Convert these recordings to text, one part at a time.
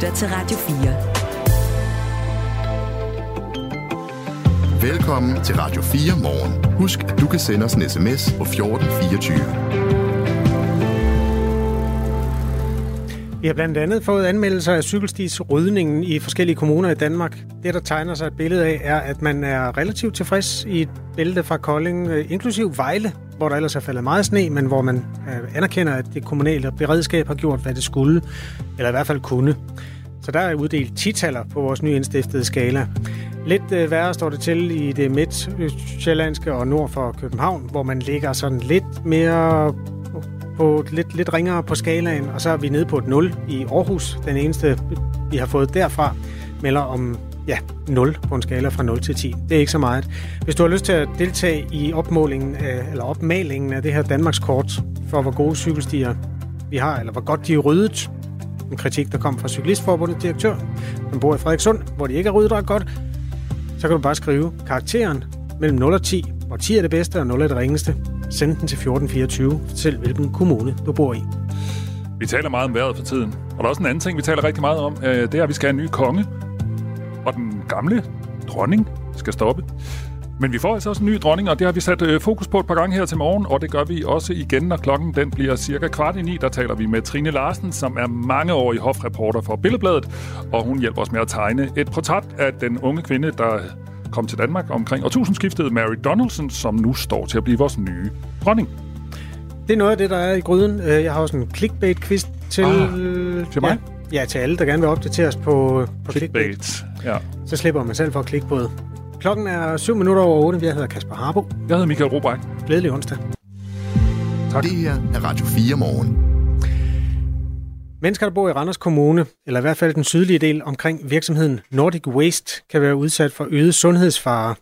lytter til Radio 4. Velkommen til Radio 4 morgen. Husk, at du kan sende os en sms på 1424. Vi har blandt andet fået anmeldelser af cykelstis rydningen i forskellige kommuner i Danmark. Det, der tegner sig et billede af, er, at man er relativt tilfreds i et bælte fra Kolding, øh, inklusiv Vejle, hvor der ellers er faldet meget sne, men hvor man øh, anerkender, at det kommunale beredskab har gjort, hvad det skulle, eller i hvert fald kunne. Så der er uddelt titaller på vores nye indstiftede skala. Lidt øh, værre står det til i det midt-sjællandske og nord for København, hvor man ligger sådan lidt mere på lidt, lidt ringere på skalaen, og så er vi nede på et 0 i Aarhus. Den eneste, vi har fået derfra, melder om ja, 0 på en skala fra 0 til 10. Det er ikke så meget. Hvis du har lyst til at deltage i opmålingen af, eller opmalingen af det her Danmarks kort for hvor gode cykelstier vi har, eller hvor godt de er ryddet, en kritik, der kom fra Cyklistforbundet direktør, som bor i Frederikssund, hvor de ikke er ryddet ret godt, så kan du bare skrive karakteren mellem 0 og 10, hvor 10 er det bedste og 0 er det ringeste. Send den til 1424, selv hvilken kommune du bor i. Vi taler meget om vejret for tiden. Og der er også en anden ting, vi taler rigtig meget om. Øh, det er, at vi skal have en ny konge. Og den gamle dronning skal stoppe. Men vi får altså også en ny dronning, og det har vi sat øh, fokus på et par gange her til morgen, og det gør vi også igen, når klokken den bliver cirka kvart i ni. Der taler vi med Trine Larsen, som er mange år i hofreporter for Billedbladet, og hun hjælper os med at tegne et portræt af den unge kvinde, der kom til Danmark omkring årtusindskiftet, Mary Donaldson, som nu står til at blive vores nye dronning. Det er noget af det, der er i gryden. Øh, jeg har også en clickbait-quiz til... Ah, til mig? Ja, ja, til alle, der gerne vil opdateres på, på clickbait. clickbait. Ja. Så slipper man selv for at klikke på det. Klokken er 7 minutter over 8. Jeg hedder Kasper Harbo. Jeg hedder Michael Robrecht. Glædelig onsdag. Tak. Det her er Radio 4 morgen. Mennesker, der bor i Randers Kommune, eller i hvert fald den sydlige del omkring virksomheden Nordic Waste, kan være udsat for øget sundhedsfare.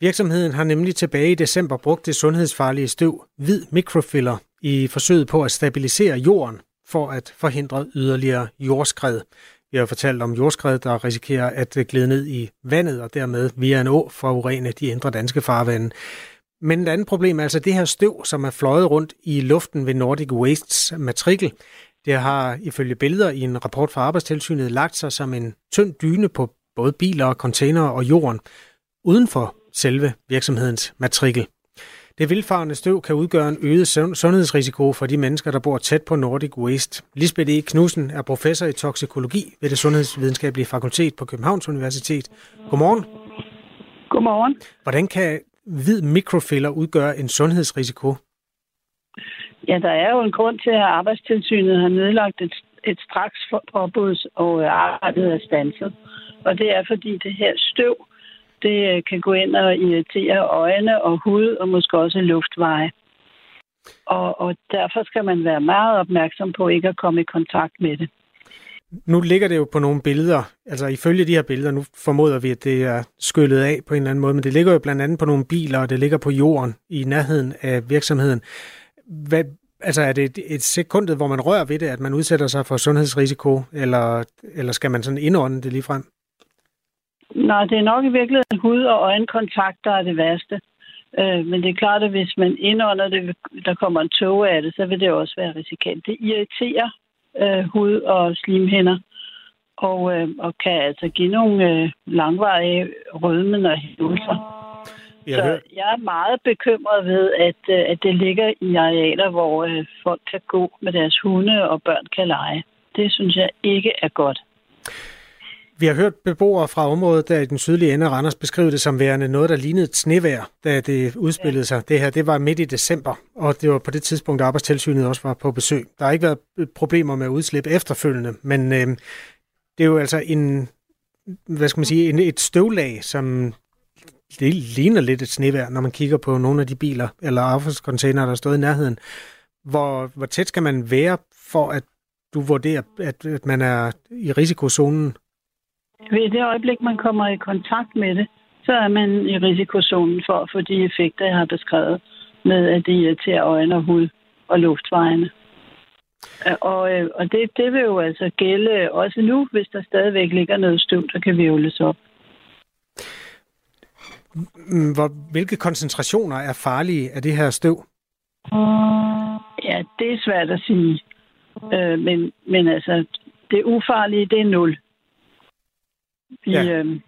Virksomheden har nemlig tilbage i december brugt det sundhedsfarlige støv hvid mikrofiller i forsøget på at stabilisere jorden for at forhindre yderligere jordskred. Vi har fortalt om jordskred, der risikerer at øh, glide ned i vandet og dermed via en å forurene de indre danske farvande. Men et andet problem er altså det her støv, som er fløjet rundt i luften ved Nordic Wastes matrikel. Det har ifølge billeder i en rapport fra Arbejdstilsynet lagt sig som en tynd dyne på både biler, container og jorden uden for selve virksomhedens matrikel. Det vildfarende støv kan udgøre en øget sundhedsrisiko for de mennesker, der bor tæt på Nordic Waste. Lisbeth E. Knudsen er professor i toksikologi ved det Sundhedsvidenskabelige Fakultet på Københavns Universitet. Godmorgen. Godmorgen. Hvordan kan hvid mikrofiller udgøre en sundhedsrisiko? Ja, der er jo en grund til, at Arbejdstilsynet har nedlagt et, et straks påbud, og arbejdet er stanset. Og det er, fordi det her støv, det øh, kan gå ind og irritere øjne og hud, og måske også luftveje. Og, og derfor skal man være meget opmærksom på ikke at komme i kontakt med det. Nu ligger det jo på nogle billeder, altså ifølge de her billeder, nu formoder vi, at det er skyllet af på en eller anden måde, men det ligger jo blandt andet på nogle biler, og det ligger på jorden i nærheden af virksomheden. Hvad, altså er det et, et hvor man rører ved det, at man udsætter sig for sundhedsrisiko, eller, eller skal man sådan indånde det lige frem? Nej, det er nok i virkeligheden hud- og øjenkontakt, der er det værste. Øh, men det er klart, at hvis man indånder det, der kommer en tog af det, så vil det også være risikant. Det irriterer øh, hud og slimhinder, og, øh, og kan altså give nogle øh, langvarige rødmen og hævelser. Jeg så jeg er meget bekymret ved, at, øh, at det ligger i arealer, hvor øh, folk kan gå med deres hunde, og børn kan lege. Det synes jeg ikke er godt. Vi har hørt beboere fra området der i den sydlige ende af Randers beskrive det som værende noget, der lignede et snevejr, da det udspillede sig. Det her, det var midt i december, og det var på det tidspunkt, arbejdstilsynet også var på besøg. Der har ikke været problemer med udslip efterfølgende, men øh, det er jo altså en, hvad skal man sige, en, et støvlag, som det ligner lidt et snevejr, når man kigger på nogle af de biler eller affaldscontainer, der stod i nærheden. Hvor, hvor tæt skal man være for, at du vurderer, at, at man er i risikozonen? Ved det øjeblik, man kommer i kontakt med det, så er man i risikozonen for at få de effekter, jeg har beskrevet, med at det irriterer øjne og hud og luftvejene. Øh, og, øh, og det, det vil jo altså gælde også nu, hvis der stadigvæk ligger noget støv, der kan vævles op. Mm, hvor, hvilke koncentrationer er farlige af det her støv? Ja, det er svært at sige. Øh, men, men altså, det ufarlige, det er 0. I, ja. Øhm,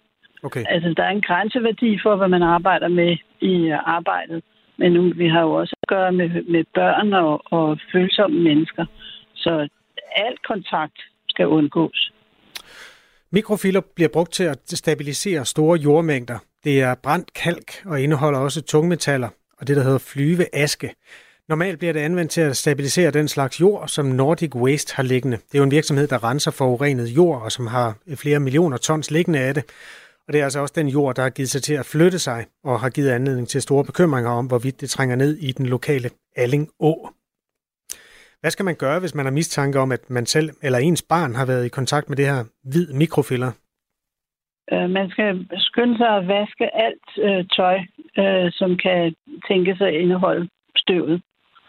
okay. Altså, der er en grænseværdi for, hvad man arbejder med i øh, arbejdet. Men nu, vi har jo også at gøre med, med børn og, og følsomme mennesker. Så alt kontakt skal undgås. Mikrofiler bliver brugt til at stabilisere store jordmængder. Det er brændt kalk og indeholder også tungmetaller og det, der hedder flyveaske. Normalt bliver det anvendt til at stabilisere den slags jord, som Nordic Waste har liggende. Det er jo en virksomhed, der renser forurenet jord, og som har eh, flere millioner tons liggende af det. Og det er altså også den jord, der har givet sig til at flytte sig, og har givet anledning til store bekymringer om, hvorvidt det trænger ned i den lokale Alling Å. Hvad skal man gøre, hvis man har mistanke om, at man selv eller ens barn har været i kontakt med det her hvid mikrofiller? Øh, man skal skynde sig at vaske alt øh, tøj, øh, som kan tænke sig at indeholde støvet.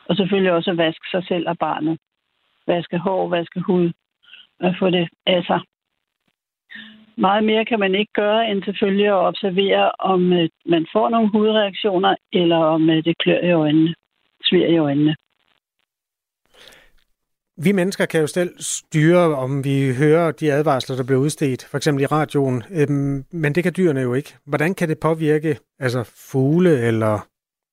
Og selvfølgelig også at vaske sig selv og barnet. Vaske hår, vaske hud og få det af sig. Meget mere kan man ikke gøre, end selvfølgelig at observere, om øh, man får nogle hudreaktioner, eller om øh, det klør i øjnene, svir i øjnene. Vi mennesker kan jo selv styre, om vi hører de advarsler, der bliver udstedt, for eksempel i radioen, øhm, men det kan dyrene jo ikke. Hvordan kan det påvirke altså fugle, eller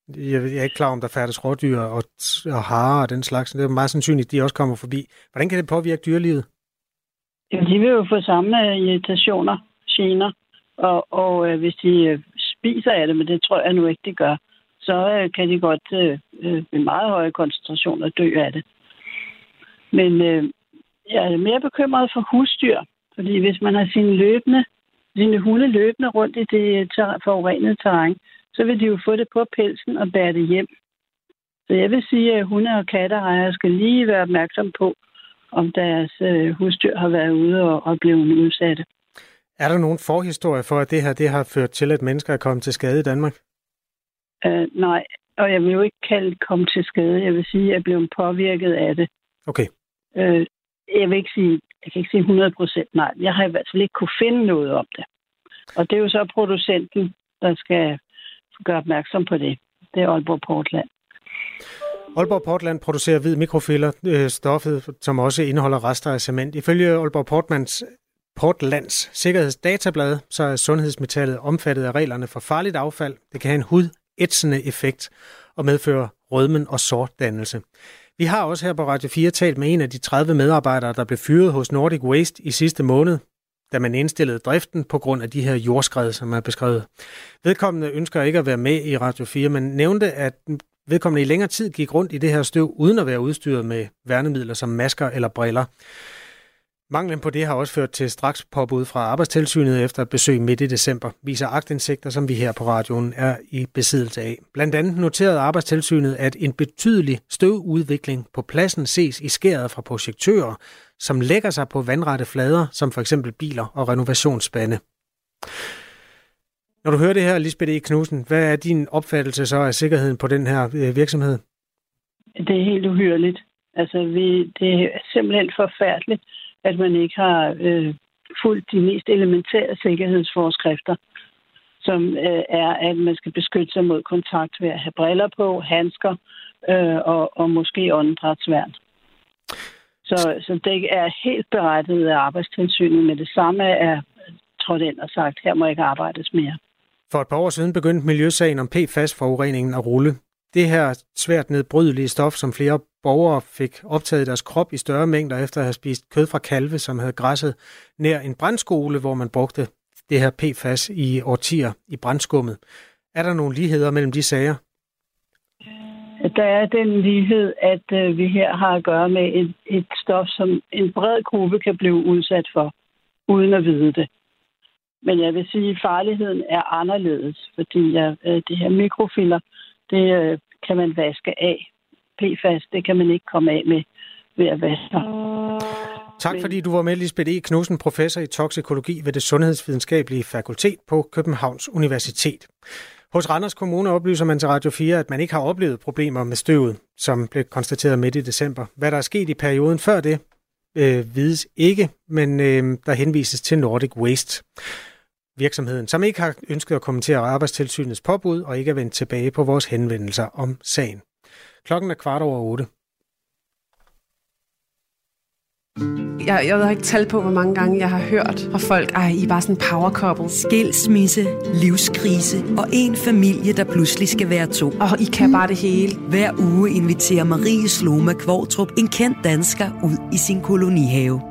jeg er ikke klar om, der færdes rådyr og, og harer og den slags. Det er meget sandsynligt, at de også kommer forbi. Hvordan kan det påvirke dyrelivet? Jamen, de vil jo få samme øh, irritationer, gener, og, og øh, hvis de øh, spiser af det, men det tror jeg nu ikke, de gør, så øh, kan de godt øh, øh med meget høje koncentrationer dø af det. Men øh, jeg er mere bekymret for husdyr, fordi hvis man har sine løbende, sine hunde løbende rundt i det øh, forurenede terræn, så vil de jo få det på pelsen og bære det hjem. Så jeg vil sige, at hunde og katteejere skal lige være opmærksom på, om deres øh, husdyr har været ude og, og blevet udsatte. Er der nogen forhistorie for, at det her det har ført til, at mennesker er kommet til skade i Danmark? Uh, nej, og jeg vil jo ikke kalde det komme til skade. Jeg vil sige, at jeg blevet påvirket af det. Okay. Uh, jeg vil ikke sige, jeg kan ikke sige 100 procent nej. Jeg har i hvert fald ikke kunne finde noget om det. Og det er jo så producenten, der skal gøre opmærksom på det. Det er Aalborg Portland. Aalborg Portland producerer hvid mikrofiller, øh, stoffet, som også indeholder rester af cement. Ifølge Aalborg Portmans, Portlands sikkerhedsdatablad, så er sundhedsmetallet omfattet af reglerne for farligt affald. Det kan have en hudætsende effekt og medføre rødmen og sortdannelse. Vi har også her på Radio 4 talt med en af de 30 medarbejdere, der blev fyret hos Nordic Waste i sidste måned, da man indstillede driften på grund af de her jordskred, som er beskrevet. Vedkommende ønsker ikke at være med i Radio 4, men nævnte, at vedkommende i længere tid gik rundt i det her støv, uden at være udstyret med værnemidler som masker eller briller. Manglen på det har også ført til straks påbud fra Arbejdstilsynet efter et besøg midt i december, viser agtindsigter, som vi her på radioen er i besiddelse af. Blandt andet noterede Arbejdstilsynet, at en betydelig støvudvikling på pladsen ses i skæret fra projektører, som lægger sig på vandrette flader, som for eksempel biler og renovationsspande. Når du hører det her, Lisbeth E. Knudsen, hvad er din opfattelse så af sikkerheden på den her øh, virksomhed? Det er helt uhyrligt. Altså, vi, det er simpelthen forfærdeligt, at man ikke har øh, fulgt de mest elementære sikkerhedsforskrifter, som øh, er, at man skal beskytte sig mod kontakt ved at have briller på, handsker øh, og, og måske åndedrætsværn. Så, så det er helt berettiget af arbejdstilsynet med det samme er trådt ind og sagt, her må ikke arbejdes mere. For et par år siden begyndte miljøsagen om PFAS-forureningen at rulle. Det her svært nedbrydelige stof, som flere borgere fik optaget i deres krop i større mængder efter at have spist kød fra kalve, som havde græsset nær en brandskole, hvor man brugte det her PFAS i årtier i brandskummet. Er der nogle ligheder mellem de sager? Der er den lighed, at øh, vi her har at gøre med et, et stof, som en bred gruppe kan blive udsat for, uden at vide det. Men jeg vil sige, at farligheden er anderledes, fordi ja, øh, det her mikrofiller, det øh, kan man vaske af. PFAS, det kan man ikke komme af med ved at vaske. Tak fordi du var med, Lisbeth E. Knudsen, professor i toksikologi ved det Sundhedsvidenskabelige Fakultet på Københavns Universitet. Hos Randers Kommune oplyser man til Radio 4, at man ikke har oplevet problemer med støvet, som blev konstateret midt i december. Hvad der er sket i perioden før det, øh, vides ikke, men øh, der henvises til Nordic Waste virksomheden, som ikke har ønsket at kommentere arbejdstilsynets påbud og ikke er vendt tilbage på vores henvendelser om sagen. Klokken er kvart over otte. Jeg, jeg har ikke talt på, hvor mange gange jeg har hørt fra folk, ej, I er bare sådan en power couple. Skilsmisse, livskrise og en familie, der pludselig skal være to. Og I kan bare det hele. Hver uge inviterer Marie Sloma Kvortrup en kendt dansker ud i sin kolonihave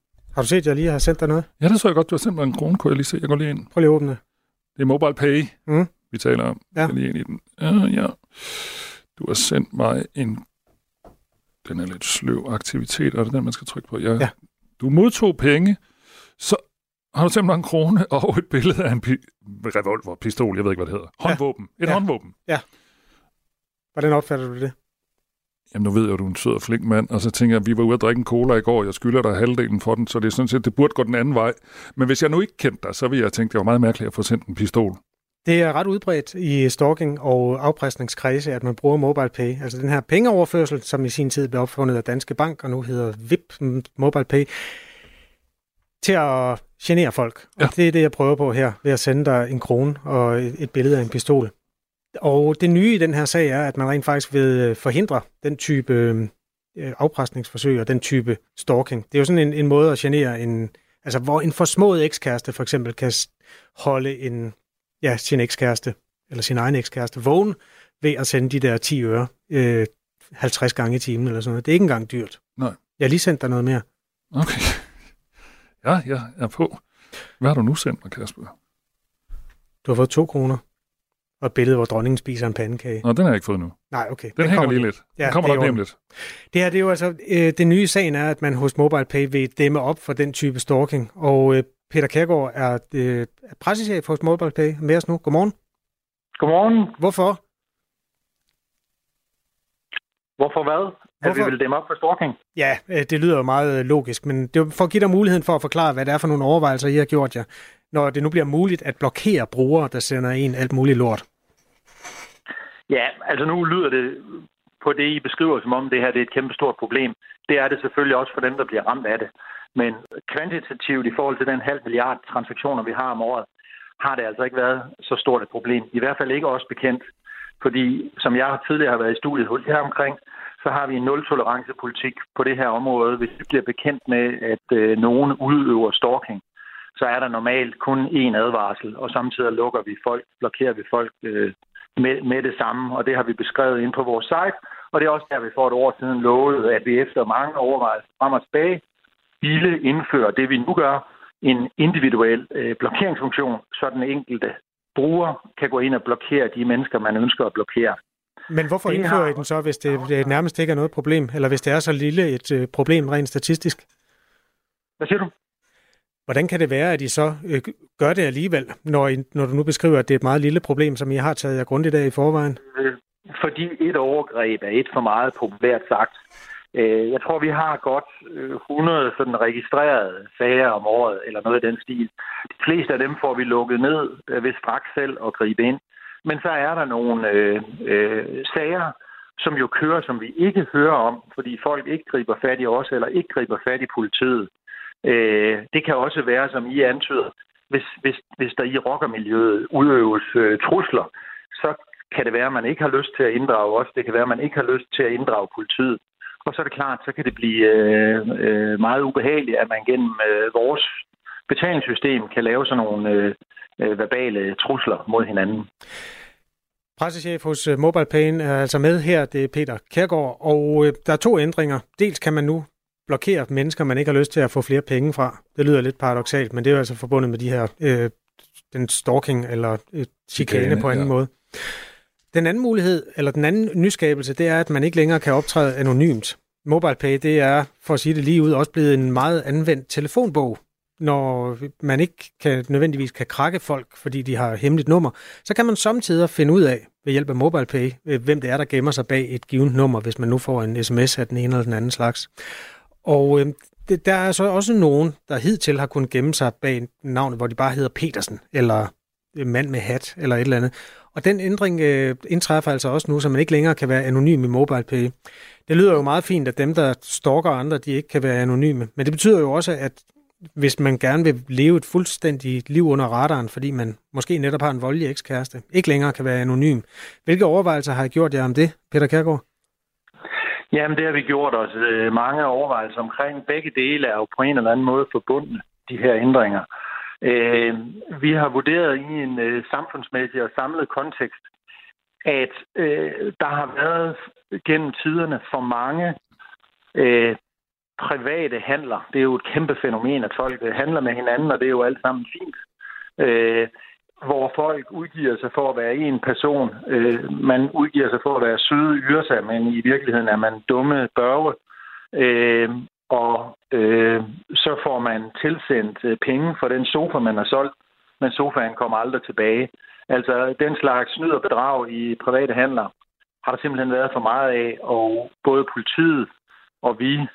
Har du set, at jeg lige har sendt dig noget? Ja, det så jeg godt. Du har sendt mig en krone, kunne jeg lige se. Jeg går lige ind. Prøv lige at åbne det. Det er Mobile Pay, Mm. vi taler om. Ja. Jeg er lige ind i den. Ja, ja. Du har sendt mig en... Den er lidt sløv aktivitet, er det den, man skal trykke på? Ja. Ja. Du modtog penge, så har du sendt mig en krone og et billede af en pi- revolver, pistol, jeg ved ikke, hvad det hedder. Håndvåben. Et Ja. håndvåben. Hvordan opfatter du det? Jamen, nu ved jeg, at du er en sød og flink mand, og så tænker jeg, vi var ude at drikke en cola i går, jeg skylder dig halvdelen for den, så det er sådan set, det burde gå den anden vej. Men hvis jeg nu ikke kendte dig, så ville jeg tænke, det var meget mærkeligt at få sendt en pistol. Det er ret udbredt i stalking- og afpresningskredse, at man bruger mobile pay. Altså den her pengeoverførsel, som i sin tid blev opfundet af Danske Bank, og nu hedder VIP Mobile Pay, til at genere folk. Og Ja. det er det, jeg prøver på her, ved at sende dig en krone og et billede af en pistol. Og det nye i den her sag er, at man rent faktisk vil forhindre den type øh, afpresningsforsøg og den type stalking. Det er jo sådan en, en måde at genere en... Altså, hvor en forsmået ekskæreste for eksempel kan holde en, ja, sin ekskæreste, eller sin egen ekskæreste, vågen ved at sende de der 10 øre øh, 50 gange i timen eller sådan noget. Det er ikke engang dyrt. Nej. Jeg har lige sendt dig noget mere. Okay. Ja, jeg er på. Hvad har du nu sendt mig, Kasper? Du har fået to kroner og et billede, hvor dronningen spiser en pandekage. Nå, den har jeg ikke fået nu. Nej, okay. Den, hænger kommer lige lidt. Ja, den kommer det er nok lige lidt. Det her, det er jo altså, øh, det nye i sagen er, at man hos MobilePay vil dæmme op for den type stalking. Og øh, Peter Kærgaard er øh, pressechef hos MobilePay med os nu. Godmorgen. Godmorgen. Hvorfor? Hvorfor hvad? At Hvorfor? vi vil dæmme op for stalking? Ja, øh, det lyder jo meget øh, logisk, men det er for at give dig muligheden for at forklare, hvad det er for nogle overvejelser, I har gjort jer, når det nu bliver muligt at blokere brugere, der sender en alt muligt lort. Ja, altså nu lyder det på det, I beskriver, som om det her det er et kæmpe stort problem. Det er det selvfølgelig også for dem, der bliver ramt af det. Men kvantitativt i forhold til den halv milliard transaktioner, vi har om året, har det altså ikke været så stort et problem. I hvert fald ikke også bekendt. Fordi, som jeg tidligere har været i studiet hos her omkring, så har vi en nul-tolerance-politik på det her område. Hvis vi bliver bekendt med, at øh, nogen udøver stalking, så er der normalt kun én advarsel, og samtidig lukker vi folk, blokerer vi folk øh, med, med det samme, og det har vi beskrevet ind på vores site. Og det er også der, vi for et år siden lovede, at vi efter mange overvejelser frem og tilbage ville indføre det, vi nu gør, en individuel øh, blokeringsfunktion, så den enkelte bruger kan gå ind og blokere de mennesker, man ønsker at blokere. Men hvorfor Det indfører har- I den så, hvis det, det nærmest ikke er noget problem, eller hvis det er så lille et øh, problem rent statistisk? Hvad siger du? Hvordan kan det være, at I så øh, gør det alligevel, når, I, når du nu beskriver, at det er et meget lille problem, som I har taget jer grundigt af i forvejen? Øh, fordi et overgreb er et for meget populært sagt. Øh, jeg tror, vi har godt øh, 100 sådan registrerede sager om året, eller noget i den stil. De fleste af dem får vi lukket ned ved straks selv at gribe ind. Men så er der nogle øh, øh, sager, som jo kører, som vi ikke hører om, fordi folk ikke griber fat i os, eller ikke griber fat i politiet. Øh, det kan også være, som I antyder, hvis, hvis, hvis der i rockermiljøet udøves øh, trusler, så kan det være, at man ikke har lyst til at inddrage os. Det kan være, at man ikke har lyst til at inddrage politiet. Og så er det klart, så kan det blive øh, øh, meget ubehageligt, at man gennem øh, vores betalingssystem kan lave sådan nogle øh, øh, verbale trusler mod hinanden. Pressechef hos øh, MobilePay er altså med her, det er Peter Kærgaard, og øh, der er to ændringer. Dels kan man nu blokere mennesker, man ikke har lyst til at få flere penge fra. Det lyder lidt paradoxalt, men det er jo altså forbundet med de her, øh, den stalking eller øh, chikane Chikane, på anden ja. måde. Den anden mulighed, eller den anden nyskabelse, det er, at man ikke længere kan optræde anonymt. MobilePay, det er, for at sige det lige ud, også blevet en meget anvendt telefonbog. Når man ikke kan, nødvendigvis kan krakke folk, fordi de har hemmeligt nummer, så kan man samtidig finde ud af, ved hjælp af MobilePay, øh, hvem det er, der gemmer sig bag et givet nummer, hvis man nu får en sms af den ene eller den anden slags. Og øh, det, der er så også nogen, der hidtil har kunnet gemme sig bag navnet, hvor de bare hedder Petersen, eller øh, mand med hat, eller et eller andet. Og den ændring øh, indtræffer altså også nu, så man ikke længere kan være anonym i MobilePay. Det lyder jo meget fint, at dem, der stalker andre, de ikke kan være anonyme. Men det betyder jo også, at hvis man gerne vil leve et fuldstændigt liv under radaren, fordi man måske netop har en voldelig ekskæreste, ikke længere kan være anonym. Hvilke overvejelser har I gjort jer om det, Peter Kærgaard? Jamen, det har vi gjort os øh, mange overvejelser omkring. Begge dele er jo på en eller anden måde forbundne, de her ændringer. Øh, vi har vurderet i en øh, samfundsmæssig og samlet kontekst, at øh, der har været gennem tiderne for mange øh, private handler. Det er jo et kæmpe fænomen, at folk øh, handler med hinanden, og det er jo alt sammen fint. Øh, hvor folk udgiver sig for at være en person. Øh, man udgiver sig for at være søde yrser, men i virkeligheden er man dumme børge. Øh, og øh, så får man tilsendt øh, penge for den sofa, man har solgt, men sofaen kommer aldrig tilbage. Altså den slags snyd og bedrag i private handler har der simpelthen været for meget af, og både politiet og vi,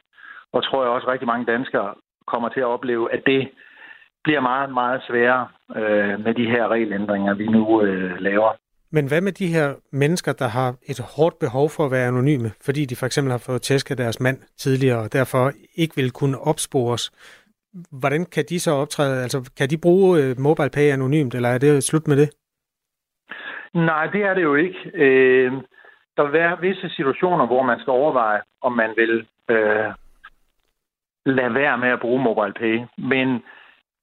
og tror jeg også rigtig mange danskere, kommer til at opleve, at det bliver meget, meget sværere øh, med de her regelændringer, vi nu øh, laver. Men hvad med de her mennesker, der har et hårdt behov for at være anonyme, fordi de for eksempel har fået tæsket deres mand tidligere, og derfor ikke vil kunne opspores? Hvordan kan de så optræde? Altså, kan de bruge øh, MobilePay anonymt, eller er det slut med det? Nej, det er det jo ikke. Øh, der vil være visse situationer, hvor man skal overveje, om man vil øh, lade være med at bruge MobilePay. Men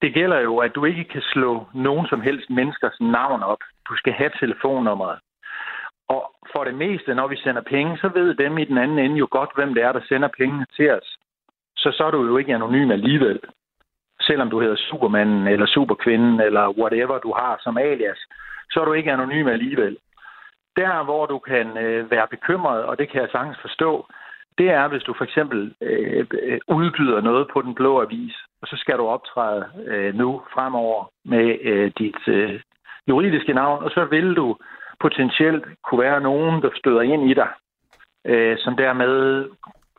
det gælder jo, at du ikke kan slå nogen som helst menneskers navn op. Du skal have telefonnummeret. Og for det meste, når vi sender penge, så ved dem i den anden ende jo godt, hvem det er, der sender pengene til os. Så så er du jo ikke anonym alligevel. Selvom du hedder Supermanden, eller Superkvinden, eller whatever du har som alias, så er du ikke anonym alligevel. Der, hvor du kan øh, være bekymret, og det kan jeg sagtens forstå, det er, hvis du for eksempel øh, udbyder noget på den blå avis, og så skal du optræde øh, nu fremover med øh, dit øh, juridiske navn, og så vil du potentielt kunne være nogen, der støder ind i dig, øh, som dermed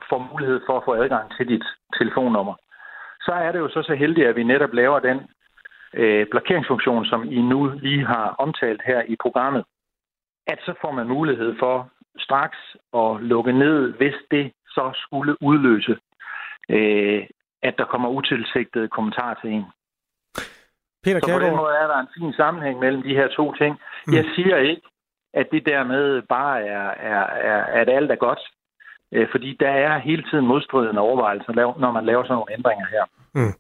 får mulighed for at få adgang til dit telefonnummer. Så er det jo så så heldigt, at vi netop laver den øh, blokeringsfunktion, som I nu lige har omtalt her i programmet, at så får man mulighed for straks at lukke ned, hvis det så skulle udløse, øh, at der kommer utilsigtede kommentarer til en. Peter så på den måde er der en fin sammenhæng mellem de her to ting. Mm. Jeg siger ikke, at det dermed bare er, er, er at alt er godt. Øh, fordi der er hele tiden modstridende overvejelser, når man laver sådan nogle ændringer her. Mm.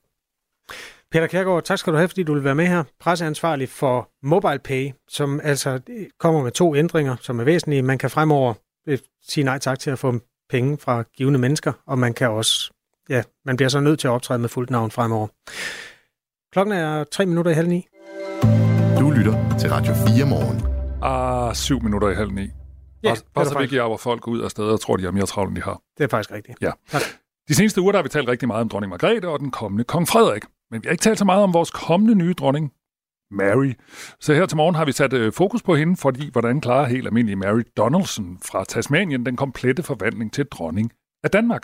Peter Kærgaard, tak skal du have, fordi du vil være med her. Presseansvarlig for MobilePay, som altså kommer med to ændringer, som er væsentlige. Man kan fremover øh, sige nej tak til at få penge fra givende mennesker, og man kan også, ja, man bliver så nødt til at optræde med fuldt navn fremover. Klokken er tre minutter i halv ni. Du lytter til Radio 4 morgen. Ah, syv minutter i halv ni. Ja, bare, bare så vi ikke hvor folk ud af steder og tror, de har mere travlt, end de har. Det er faktisk rigtigt. Ja. Tak. De seneste uger der har vi talt rigtig meget om dronning Margrethe og den kommende kong Frederik. Men vi har ikke talt så meget om vores kommende nye dronning, Mary. Så her til morgen har vi sat øh, fokus på hende, fordi hvordan klarer helt almindelig Mary Donaldson fra Tasmanien den komplette forvandling til dronning af Danmark.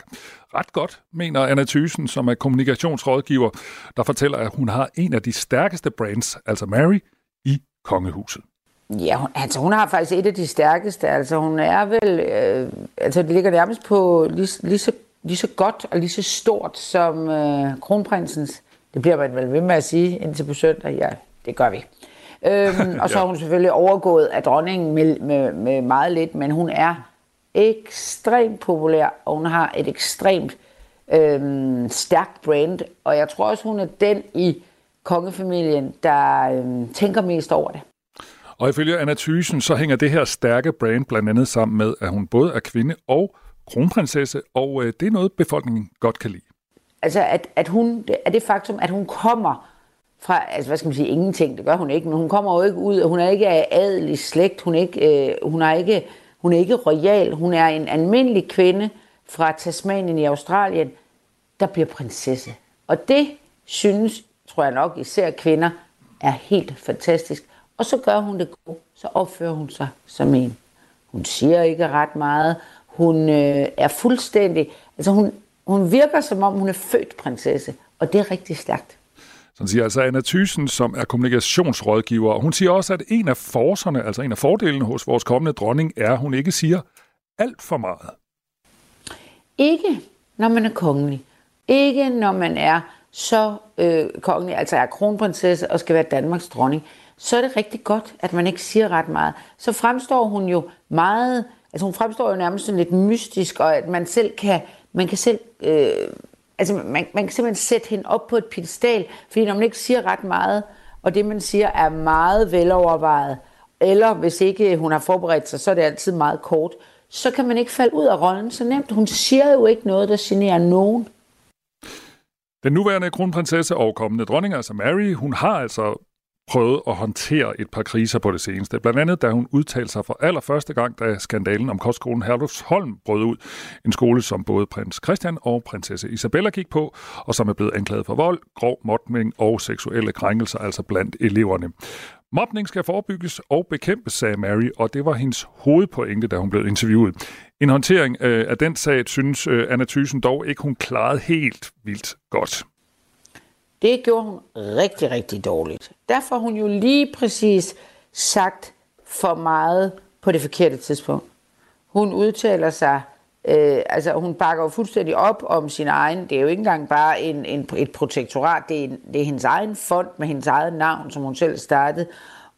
Ret godt, mener Anna Thysen, som er kommunikationsrådgiver, der fortæller, at hun har en af de stærkeste brands, altså Mary, i kongehuset. Ja, hun, altså hun har faktisk et af de stærkeste. Altså hun er vel, øh, altså det ligger nærmest på lige, lige, så, lige så godt og lige så stort som øh, kronprinsens. Det bliver man vel ved med at sige indtil på søndag. Ja, det gør vi. Øhm, og så ja. har hun selvfølgelig overgået af dronningen med, med, med meget lidt, men hun er ekstremt populær, og hun har et ekstremt øhm, stærkt brand. Og jeg tror også, hun er den i kongefamilien, der øhm, tænker mest over det. Og ifølge Anna Thysen, så hænger det her stærke brand blandt andet sammen med, at hun både er kvinde og kronprinsesse, og øh, det er noget, befolkningen godt kan lide. Altså, at, at hun, at det faktum, at hun kommer fra, altså hvad skal man sige, ingenting, det gør hun ikke, men hun kommer jo ikke ud, hun er ikke af adelig slægt, hun er ikke, øh, hun er ikke, hun er ikke royal, hun er en almindelig kvinde fra Tasmanien i Australien, der bliver prinsesse. Og det synes, tror jeg nok, især kvinder, er helt fantastisk. Og så gør hun det godt, så opfører hun sig som en. Hun siger ikke ret meget, hun øh, er fuldstændig, altså hun, hun virker som om, hun er født prinsesse, og det er rigtig stærkt. Sådan siger altså Anna Thyssen, som er kommunikationsrådgiver. Hun siger også, at en af forserne, altså en af fordelene hos vores kommende dronning, er, at hun ikke siger alt for meget. Ikke når man er kongelig. Ikke når man er så øh, kongelig, altså er kronprinsesse og skal være Danmarks dronning. Så er det rigtig godt, at man ikke siger ret meget. Så fremstår hun jo meget, altså hun fremstår jo nærmest sådan lidt mystisk, og at man selv kan, man kan selv øh, altså man, man kan simpelthen sætte hende op på et pedestal, fordi når man ikke siger ret meget, og det man siger er meget velovervejet, eller hvis ikke hun har forberedt sig, så er det altid meget kort, så kan man ikke falde ud af rollen så nemt. Hun siger jo ikke noget, der generer nogen. Den nuværende kronprinsesse og kommende dronning, altså Mary, hun har altså prøvet at håndtere et par kriser på det seneste. Blandt andet, da hun udtalte sig for allerførste gang, da skandalen om kostskolen Herlufsholm brød ud. En skole, som både prins Christian og prinsesse Isabella gik på, og som er blevet anklaget for vold, grov mobning og seksuelle krænkelser, altså blandt eleverne. Mobning skal forebygges og bekæmpes, sagde Mary, og det var hendes hovedpointe, da hun blev interviewet. En håndtering øh, af den sag, synes øh, Anna Thyssen dog ikke, hun klarede helt vildt godt. Det gjorde hun rigtig, rigtig dårligt. Derfor har hun jo lige præcis sagt for meget på det forkerte tidspunkt. Hun udtaler sig, øh, altså hun bakker jo fuldstændig op om sin egen, det er jo ikke engang bare en, en, et protektorat, det er, en, det er hendes egen fond med hendes eget navn, som hun selv startede.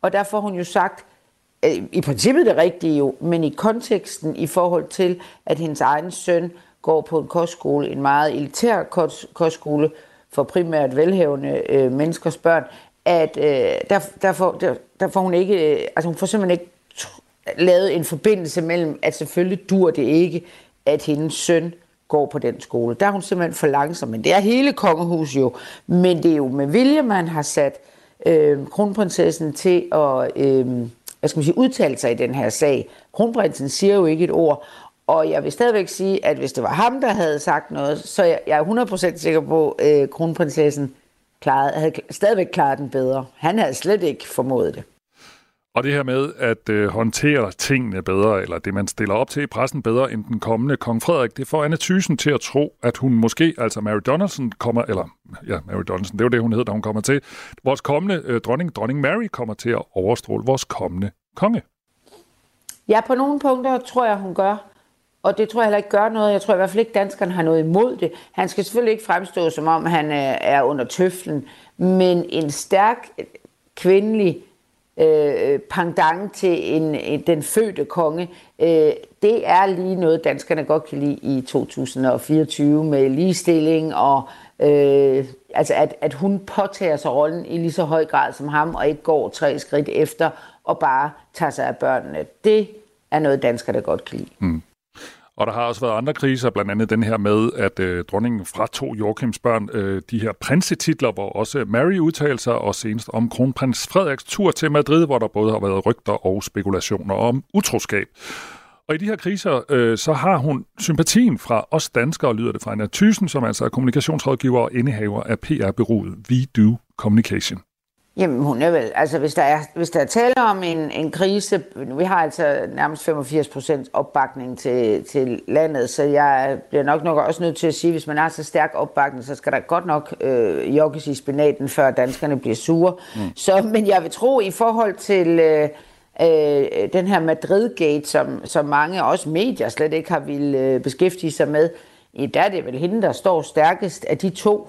Og derfor har hun jo sagt, øh, i princippet det rigtige jo, men i konteksten i forhold til, at hendes egen søn går på en kostskole, en meget elitær kostskole, for primært velhævende øh, menneskers børn, at øh, der, der, får, der, der får hun ikke, øh, altså hun får simpelthen ikke lavet en forbindelse mellem, at selvfølgelig dur det ikke, at hendes søn går på den skole. Der er hun simpelthen for langsom, men det er hele kongehus jo. Men det er jo med vilje, man har sat øh, kronprinsessen til at øh, hvad skal man sige, udtale sig i den her sag. Kronprinsen siger jo ikke et ord, og jeg vil stadigvæk sige, at hvis det var ham, der havde sagt noget, så jeg, jeg er 100% sikker på, at øh, kronprinsessen klarede, havde stadigvæk klaret den bedre. Han havde slet ikke formået det. Og det her med at øh, håndtere tingene bedre, eller det man stiller op til i pressen bedre end den kommende kong Frederik, det får Anne Thyssen til at tro, at hun måske, altså Mary Donaldson kommer, eller ja, Mary Donaldson, det var det, hun hed, da hun kommer til, vores kommende øh, dronning, dronning Mary, kommer til at overstråle vores kommende konge. Ja, på nogle punkter tror jeg, hun gør. Og det tror jeg heller ikke gør noget. Jeg tror i hvert fald ikke, danskerne har noget imod det. Han skal selvfølgelig ikke fremstå, som om han øh, er under tøflen. Men en stærk kvindelig øh, pendant til en, en, den fødte konge, øh, det er lige noget, danskerne godt kan lide i 2024 med ligestilling og øh, altså at, at hun påtager sig rollen i lige så høj grad som ham og ikke går tre skridt efter og bare tager sig af børnene. Det er noget, danskerne godt kan lide. Mm. Og der har også været andre kriser, blandt andet den her med, at øh, dronningen fratog Joachims børn øh, de her prinsetitler, hvor også Mary udtalte sig, og senest om kronprins Frederiks tur til Madrid, hvor der både har været rygter og spekulationer om utroskab. Og i de her kriser, øh, så har hun sympatien fra os danskere, lyder det fra Anna Thyssen, som altså er kommunikationsrådgiver og indehaver af PR-byrået We Do Communication. Jamen, hun er vel, altså hvis der er, hvis der er tale om en, en krise, vi har altså nærmest 85 procent opbakning til, til landet, så jeg bliver nok nok også nødt til at sige, hvis man har så stærk opbakning, så skal der godt nok øh, jokkes i spinaten, før danskerne bliver sure. Mm. Så, men jeg vil tro, i forhold til øh, øh, den her Madrid-gate, som, som mange, også medier, slet ikke har ville øh, beskæftige sig med, der er det vel hende, der står stærkest af de to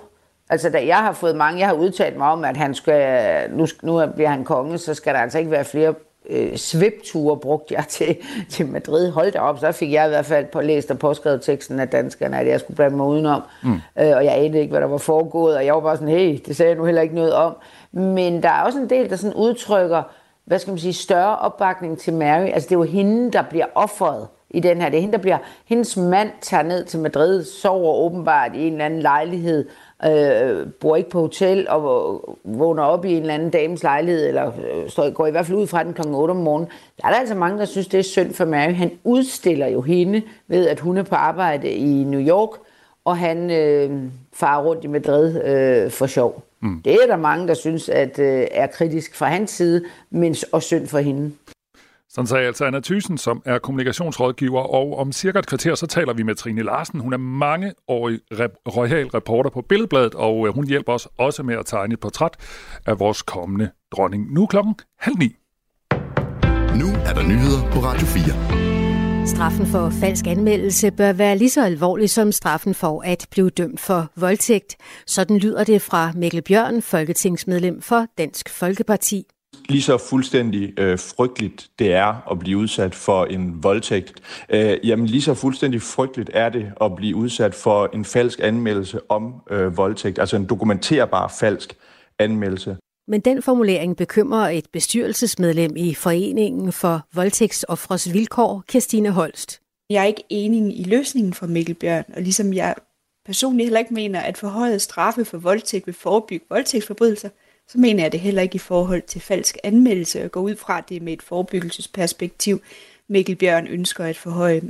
Altså, da jeg har fået mange, jeg har udtalt mig om, at han skal, nu, nu bliver han konge, så skal der altså ikke være flere øh, svipture, brugte jeg til, til Madrid. Hold da op, så fik jeg i hvert fald på, læst og påskrevet teksten af danskerne, at jeg skulle blande mig udenom. Mm. Øh, og jeg anede ikke, hvad der var foregået, og jeg var bare sådan, hey, det sagde jeg nu heller ikke noget om. Men der er også en del, der sådan udtrykker, hvad skal man sige, større opbakning til Mary. Altså, det er jo hende, der bliver offeret i den her. Det er hende, der bliver, hendes mand tager ned til Madrid, sover åbenbart i en eller anden lejlighed, øh, bor ikke på hotel og vågner op i en eller anden dames lejlighed, eller øh, står, går i hvert fald ud fra den kl. 8 om morgenen. Der er der altså mange, der synes, det er synd for Mary. Han udstiller jo hende ved, at hun er på arbejde i New York, og han øh, farer rundt i Madrid øh, for sjov. Mm. Det er der mange, der synes, at øh, er kritisk fra hans side, men og synd for hende. Sådan sagde altså Anna Thyssen, som er kommunikationsrådgiver, og om cirka et kvarter, så taler vi med Trine Larsen. Hun er mangeårig rep- royal reporter på Billedbladet, og øh, hun hjælper os også med at tegne et portræt af vores kommende dronning. Nu er klokken halv ni. Nu er der nyheder på Radio 4. Straffen for falsk anmeldelse bør være lige så alvorlig som straffen for at blive dømt for voldtægt. Sådan lyder det fra Mikkel Bjørn, folketingsmedlem for Dansk Folkeparti lige så fuldstændig øh, frygteligt det er at blive udsat for en voldtægt, øh, jamen lige så fuldstændig frygteligt er det at blive udsat for en falsk anmeldelse om øh, voldtægt, altså en dokumenterbar falsk anmeldelse. Men den formulering bekymrer et bestyrelsesmedlem i Foreningen for Voldtægtsoffres Vilkår, Kirstine Holst. Jeg er ikke enig i løsningen for Mikkel Bjørn, og ligesom jeg personligt heller ikke mener, at forhøjet straffe for voldtægt vil forebygge voldtægtsforbrydelser, så mener jeg det heller ikke i forhold til falsk anmeldelse og går ud fra det med et forebyggelsesperspektiv. Mikkel Bjørn ønsker at forhøje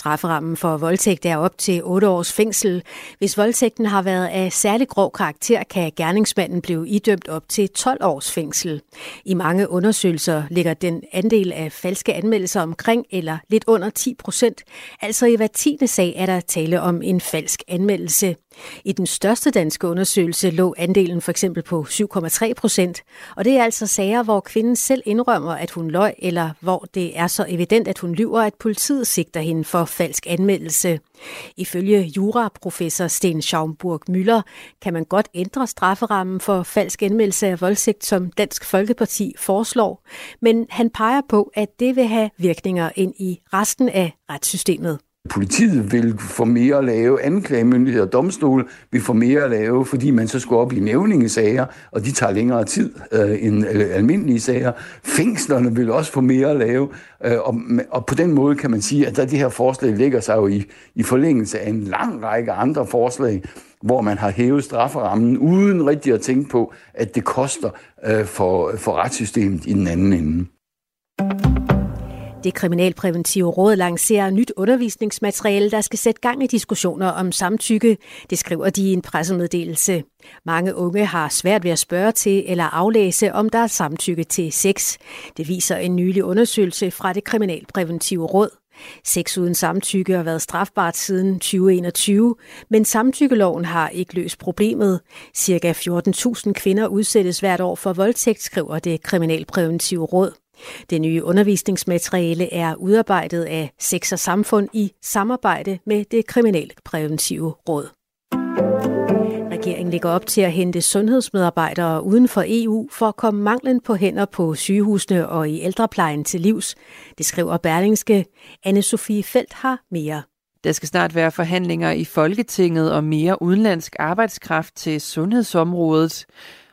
Strafferammen for voldtægt er op til 8 års fængsel. Hvis voldtægten har været af særlig grov karakter, kan gerningsmanden blive idømt op til 12 års fængsel. I mange undersøgelser ligger den andel af falske anmeldelser omkring eller lidt under 10 procent. Altså i hver tiende sag er der tale om en falsk anmeldelse. I den største danske undersøgelse lå andelen for eksempel på 7,3 procent, og det er altså sager, hvor kvinden selv indrømmer, at hun løg, eller hvor det er så evident, at hun lyver, at politiet sigter hende for falsk anmeldelse. Ifølge juraprofessor Sten Schaumburg Müller kan man godt ændre strafferammen for falsk anmeldelse af voldsigt, som Dansk Folkeparti foreslår, men han peger på, at det vil have virkninger ind i resten af retssystemet. Politiet vil få mere at lave, anklagemyndighed og domstol vil få mere at lave, fordi man så skulle op i nævningesager, og de tager længere tid øh, end øh, almindelige sager. Fængslerne vil også få mere at lave, øh, og, og på den måde kan man sige, at der det her forslag ligger sig jo i, i forlængelse af en lang række andre forslag, hvor man har hævet strafferammen, uden rigtig at tænke på, at det koster øh, for, for retssystemet i den anden ende. Det kriminalpræventive råd lancerer nyt undervisningsmateriale, der skal sætte gang i diskussioner om samtykke. Det skriver de i en pressemeddelelse. Mange unge har svært ved at spørge til eller aflæse, om der er samtykke til sex. Det viser en nylig undersøgelse fra det kriminalpræventive råd. Sex uden samtykke har været strafbart siden 2021, men samtykkeloven har ikke løst problemet. Cirka 14.000 kvinder udsættes hvert år for voldtægt, skriver det kriminalpræventive råd. Det nye undervisningsmateriale er udarbejdet af Sex og Samfund i samarbejde med det kriminalpræventive råd. Regeringen ligger op til at hente sundhedsmedarbejdere uden for EU for at komme manglen på hænder på sygehusene og i ældreplejen til livs. Det skriver Berlingske. Anne-Sophie Felt har mere. Der skal snart være forhandlinger i Folketinget om mere udenlandsk arbejdskraft til sundhedsområdet.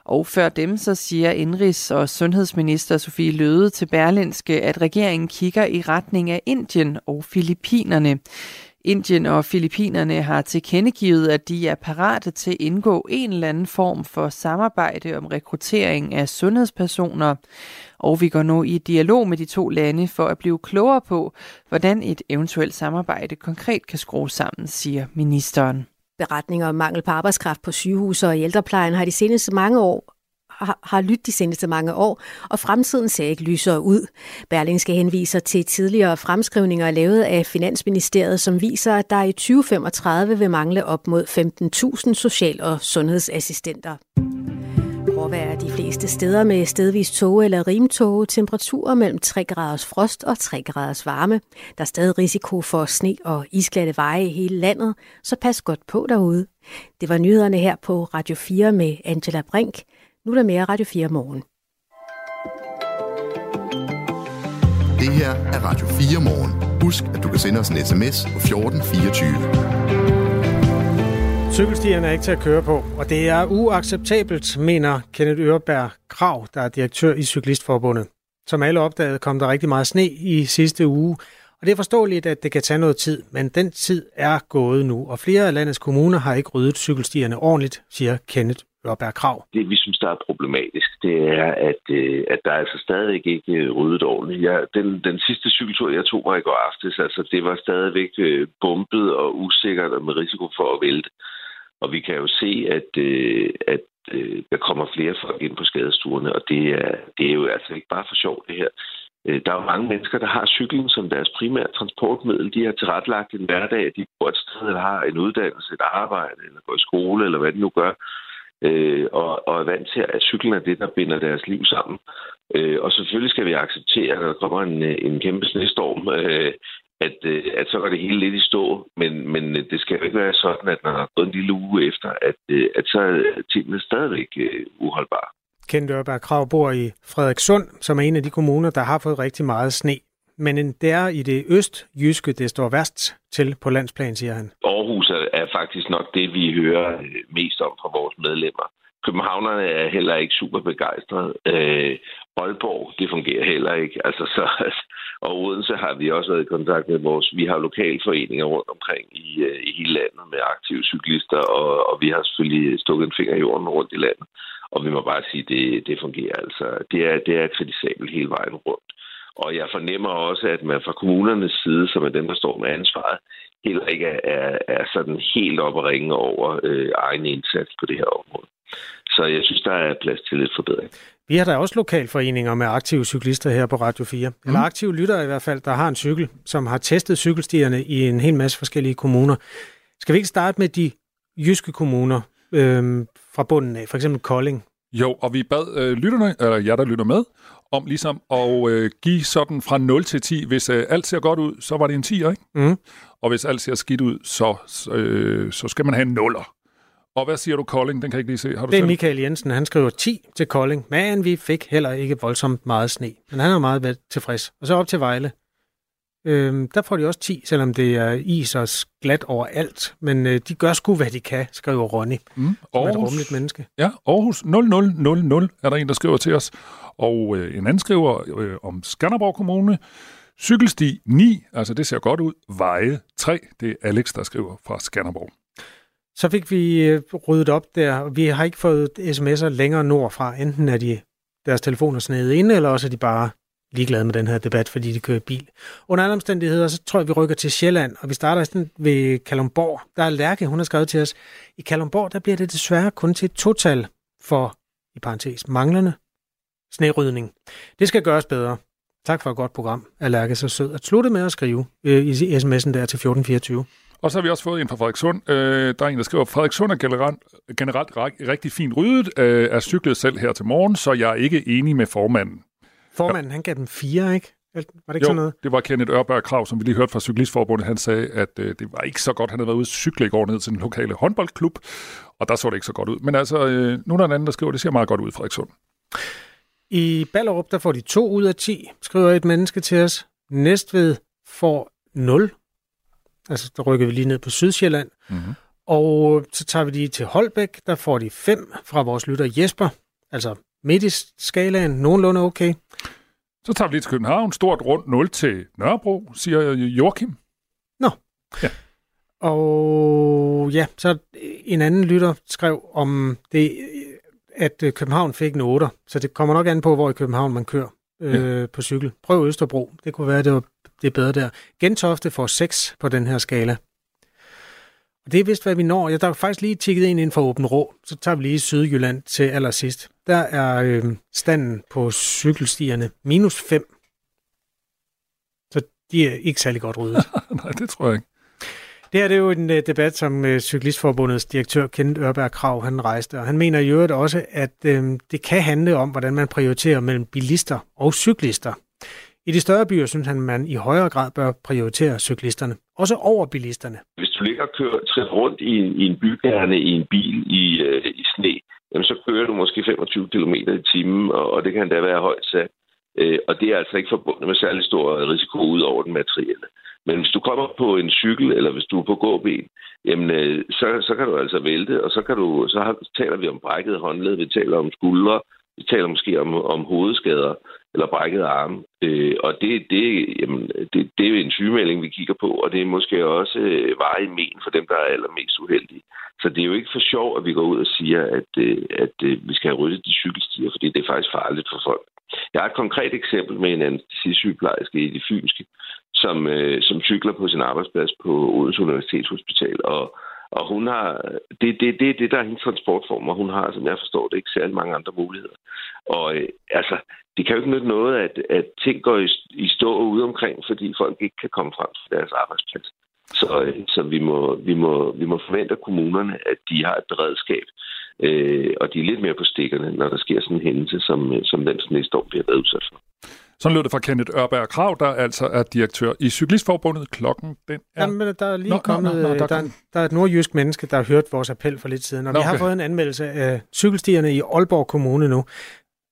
Og før dem så siger indrigs- og sundhedsminister Sofie Løde til Berlinske, at regeringen kigger i retning af Indien og Filippinerne. Indien og Filippinerne har tilkendegivet, at de er parate til at indgå en eller anden form for samarbejde om rekruttering af sundhedspersoner. Og vi går nu i dialog med de to lande for at blive klogere på, hvordan et eventuelt samarbejde konkret kan skrues sammen, siger ministeren. Beretninger om mangel på arbejdskraft på sygehuse og i ældreplejen har de seneste mange år har, har lyttet de seneste mange år, og fremtiden ser ikke lysere ud. Berlingske henviser til tidligere fremskrivninger lavet af Finansministeriet, som viser, at der i 2035 vil mangle op mod 15.000 social- og sundhedsassistenter. Gråvejr de fleste steder med stedvis tåge eller rimtåge Temperaturer mellem 3 graders frost og 3 graders varme. Der er stadig risiko for sne og isglatte veje i hele landet, så pas godt på derude. Det var nyhederne her på Radio 4 med Angela Brink. Nu er der mere Radio 4 morgen. Det her er Radio 4 morgen. Husk, at du kan sende os en sms på 1424. Cykelstierne er ikke til at køre på, og det er uacceptabelt, mener Kenneth Øreberg Krav, der er direktør i Cyklistforbundet. Som alle opdagede, kom der rigtig meget sne i sidste uge, og det er forståeligt, at det kan tage noget tid, men den tid er gået nu, og flere af landets kommuner har ikke ryddet cykelstierne ordentligt, siger Kenneth Ørberg Krav. Det, vi synes, der er problematisk, det er, at, øh, at der altså er altså stadigvæk ikke ryddet ordentligt. Jeg, den, den sidste cykeltur, jeg tog mig i går aftes, altså det var stadigvæk øh, bumpet og usikkert og med risiko for at vælte. Og vi kan jo se, at, øh, at øh, der kommer flere folk ind på skadestuerne, og det er, det er jo altså ikke bare for sjov det her. Øh, der er jo mange mennesker, der har cyklen som deres primære transportmiddel. De har tilrettelagt en hverdag, de bor et sted, eller har en uddannelse, et arbejde, eller går i skole, eller hvad de nu gør, øh, og, og er vant til, at cyklen er det, der binder deres liv sammen. Øh, og selvfølgelig skal vi acceptere, at der kommer en, øh, en kæmpe snestorm, øh, at, øh, at så går det hele lidt i stå, men, men det skal jo ikke være sådan, at når der er gået en lille uge efter, at, øh, at så er tingene stadigvæk øh, uholdbare. Kent Ørberg Krav bor i Frederikssund, som er en af de kommuner, der har fået rigtig meget sne. Men det er i det østjyske, det står værst til på landsplan, siger han. Aarhus er, er faktisk nok det, vi hører mest om fra vores medlemmer. Københavnerne er heller ikke super begejstrede. Øh, Aalborg, det fungerer heller ikke. Altså, så, og Odense har vi også været i kontakt med vores... Vi har lokalforeninger rundt omkring i, øh, i hele landet med aktive cyklister, og, og vi har selvfølgelig stukket en finger i jorden rundt i landet. Og vi må bare sige, at det, det fungerer. Altså, det er, det er kritisabelt hele vejen rundt. Og jeg fornemmer også, at man fra kommunernes side, som er dem, der står med ansvaret, heller ikke er, er, er sådan helt op og ringe over øh, egen indsats på det her område. Så jeg synes, der er plads til lidt forbedring. Vi har da også lokalforeninger med aktive cyklister her på Radio 4. Mm. Eller aktive lyttere i hvert fald, der har en cykel, som har testet cykelstierne i en hel masse forskellige kommuner. Skal vi ikke starte med de jyske kommuner øh, fra bunden af, for eksempel Kolding? Jo, og vi bad øh, lytterne, eller jer, der lytter med, om ligesom at øh, give sådan fra 0 til 10. Hvis øh, alt ser godt ud, så var det en 10, ikke? Mm. Og hvis alt ser skidt ud, så, øh, så skal man have en nuller. Og hvad siger du, Kolding? Den kan jeg ikke lige se. Har du det er selv? Michael Jensen. Han skriver 10 til Kolding, men vi fik heller ikke voldsomt meget sne. Men han er meget tilfreds. Og så op til Vejle. Øhm, der får de også 10, selvom det er is og glat overalt. Men øh, de gør sgu, hvad de kan, skriver Ronny. Mm. Aarhus, er et rummeligt menneske. Ja, Aarhus 0000 er der en, der skriver til os. Og øh, en anden skriver øh, om Skanderborg Kommune. Cykelsti 9, altså det ser godt ud. Veje 3, det er Alex, der skriver fra Skanderborg. Så fik vi øh, ryddet op der. Vi har ikke fået sms'er længere nordfra. Enten er de deres telefoner snedet inde, eller også er de bare ligeglade med den her debat, fordi de kører bil. Under alle omstændigheder, så tror jeg, vi rykker til Sjælland, og vi starter sådan ved Kalumborg. Der er Lærke, hun har skrevet til os. I Kalumborg, der bliver det desværre kun til et total for, i parentes, manglende snerydning. Det skal gøres bedre. Tak for et godt program, er Lærke så sød at slutte med at skrive øh, i sms'en der til 1424. Og så har vi også fået en fra Frederikssund. Øh, der er en, der skriver, Frederikssund er generelt, generelt rigtig fint ryddet. Øh, er cyklet selv her til morgen, så jeg er ikke enig med formanden. Formanden, ja. han gav dem fire, ikke? Var det ikke jo, sådan noget? det var Kenneth Ørberg Krav, som vi lige hørte fra Cyklistforbundet. Han sagde, at øh, det var ikke så godt. Han havde været ude at cykle i går ned til den lokale håndboldklub, og der så det ikke så godt ud. Men altså, øh, nu er der en anden, der skriver, det ser meget godt ud, Frederikssund. I Ballerup, der får de to ud af 10, skriver et menneske til os. Næstved får 0 Altså, der rykker vi lige ned på Sydsjælland. Mm-hmm. Og så tager vi lige til Holbæk. Der får de fem fra vores lytter Jesper. Altså midt i skalaen. Nogenlunde okay. Så tager vi lige til København. Stort rundt 0 til Nørrebro, siger Joachim. Nå. Ja. Og ja, så en anden lytter skrev om det, at København fik en 8. Så det kommer nok an på, hvor i København man kører øh, ja. på cykel. Prøv Østerbro. Det kunne være, det var det er bedre der. Gentofte får 6 på den her skala. Og det er vist, hvad vi når. Jeg har faktisk lige tikket ind inden for Åben Rå. Så tager vi lige Sydjylland til allersidst. Der er øh, standen på cykelstierne minus 5. Så de er ikke særlig godt ryddet. Nej, det tror jeg ikke. Det her det er jo en uh, debat, som uh, Cyklistforbundets direktør Kent Ørberg Krav han rejste, og han mener i øvrigt også, at uh, det kan handle om, hvordan man prioriterer mellem bilister og cyklister. I de større byer synes han, man i højere grad bør prioritere cyklisterne, også over bilisterne. Hvis du ligger og kører rundt i en, i en bykerne i en bil i, øh, i sne, jamen så kører du måske 25 km i timen, og, og det kan da være højt sat. Øh, og det er altså ikke forbundet med særlig stor risiko ud over den materielle. Men hvis du kommer på en cykel, eller hvis du er på gåben, jamen, øh, så, så kan du altså vælte, og så, kan du, så har, taler vi om brækket håndled, vi taler om skuldre, vi taler måske om, om hovedskader eller brækket arme. Øh, og det, det, jamen, det, det er jo en sygemelding, vi kigger på, og det er måske også øh, veje men for dem, der er allermest uheldige. Så det er jo ikke for sjov, at vi går ud og siger, at, øh, at øh, vi skal have ryddet de cykelstier, fordi det er faktisk farligt for folk. Jeg har et konkret eksempel med en anestesisygeplejerske i det fynske, som, øh, som cykler på sin arbejdsplads på Odense Universitetshospital, og Og hun har, det, det, det er det, der er hendes transportform, og hun har, som jeg forstår det, ikke særlig mange andre muligheder. Og øh, altså, det kan jo ikke nytte noget, at, at ting går i, i stå ude omkring, fordi folk ikke kan komme frem til deres arbejdsplads. Så, øh, så vi, må, vi, må, vi må forvente af kommunerne, at de har et beredskab, øh, og de er lidt mere på stikkerne, når der sker sådan en hændelse, som, øh, som den næste år bliver været udsat for. Sådan lød det fra Kenneth Ørberg Krav, der altså er direktør i Cyklistforbundet. Klokken, den er... Jamen, der er lige nå, kommet... Nå, nå, nå, der, der, der er et nordjysk menneske, der har hørt vores appel for lidt siden, og nå, vi har okay. fået en anmeldelse af cykelstierne i Aalborg Kommune nu.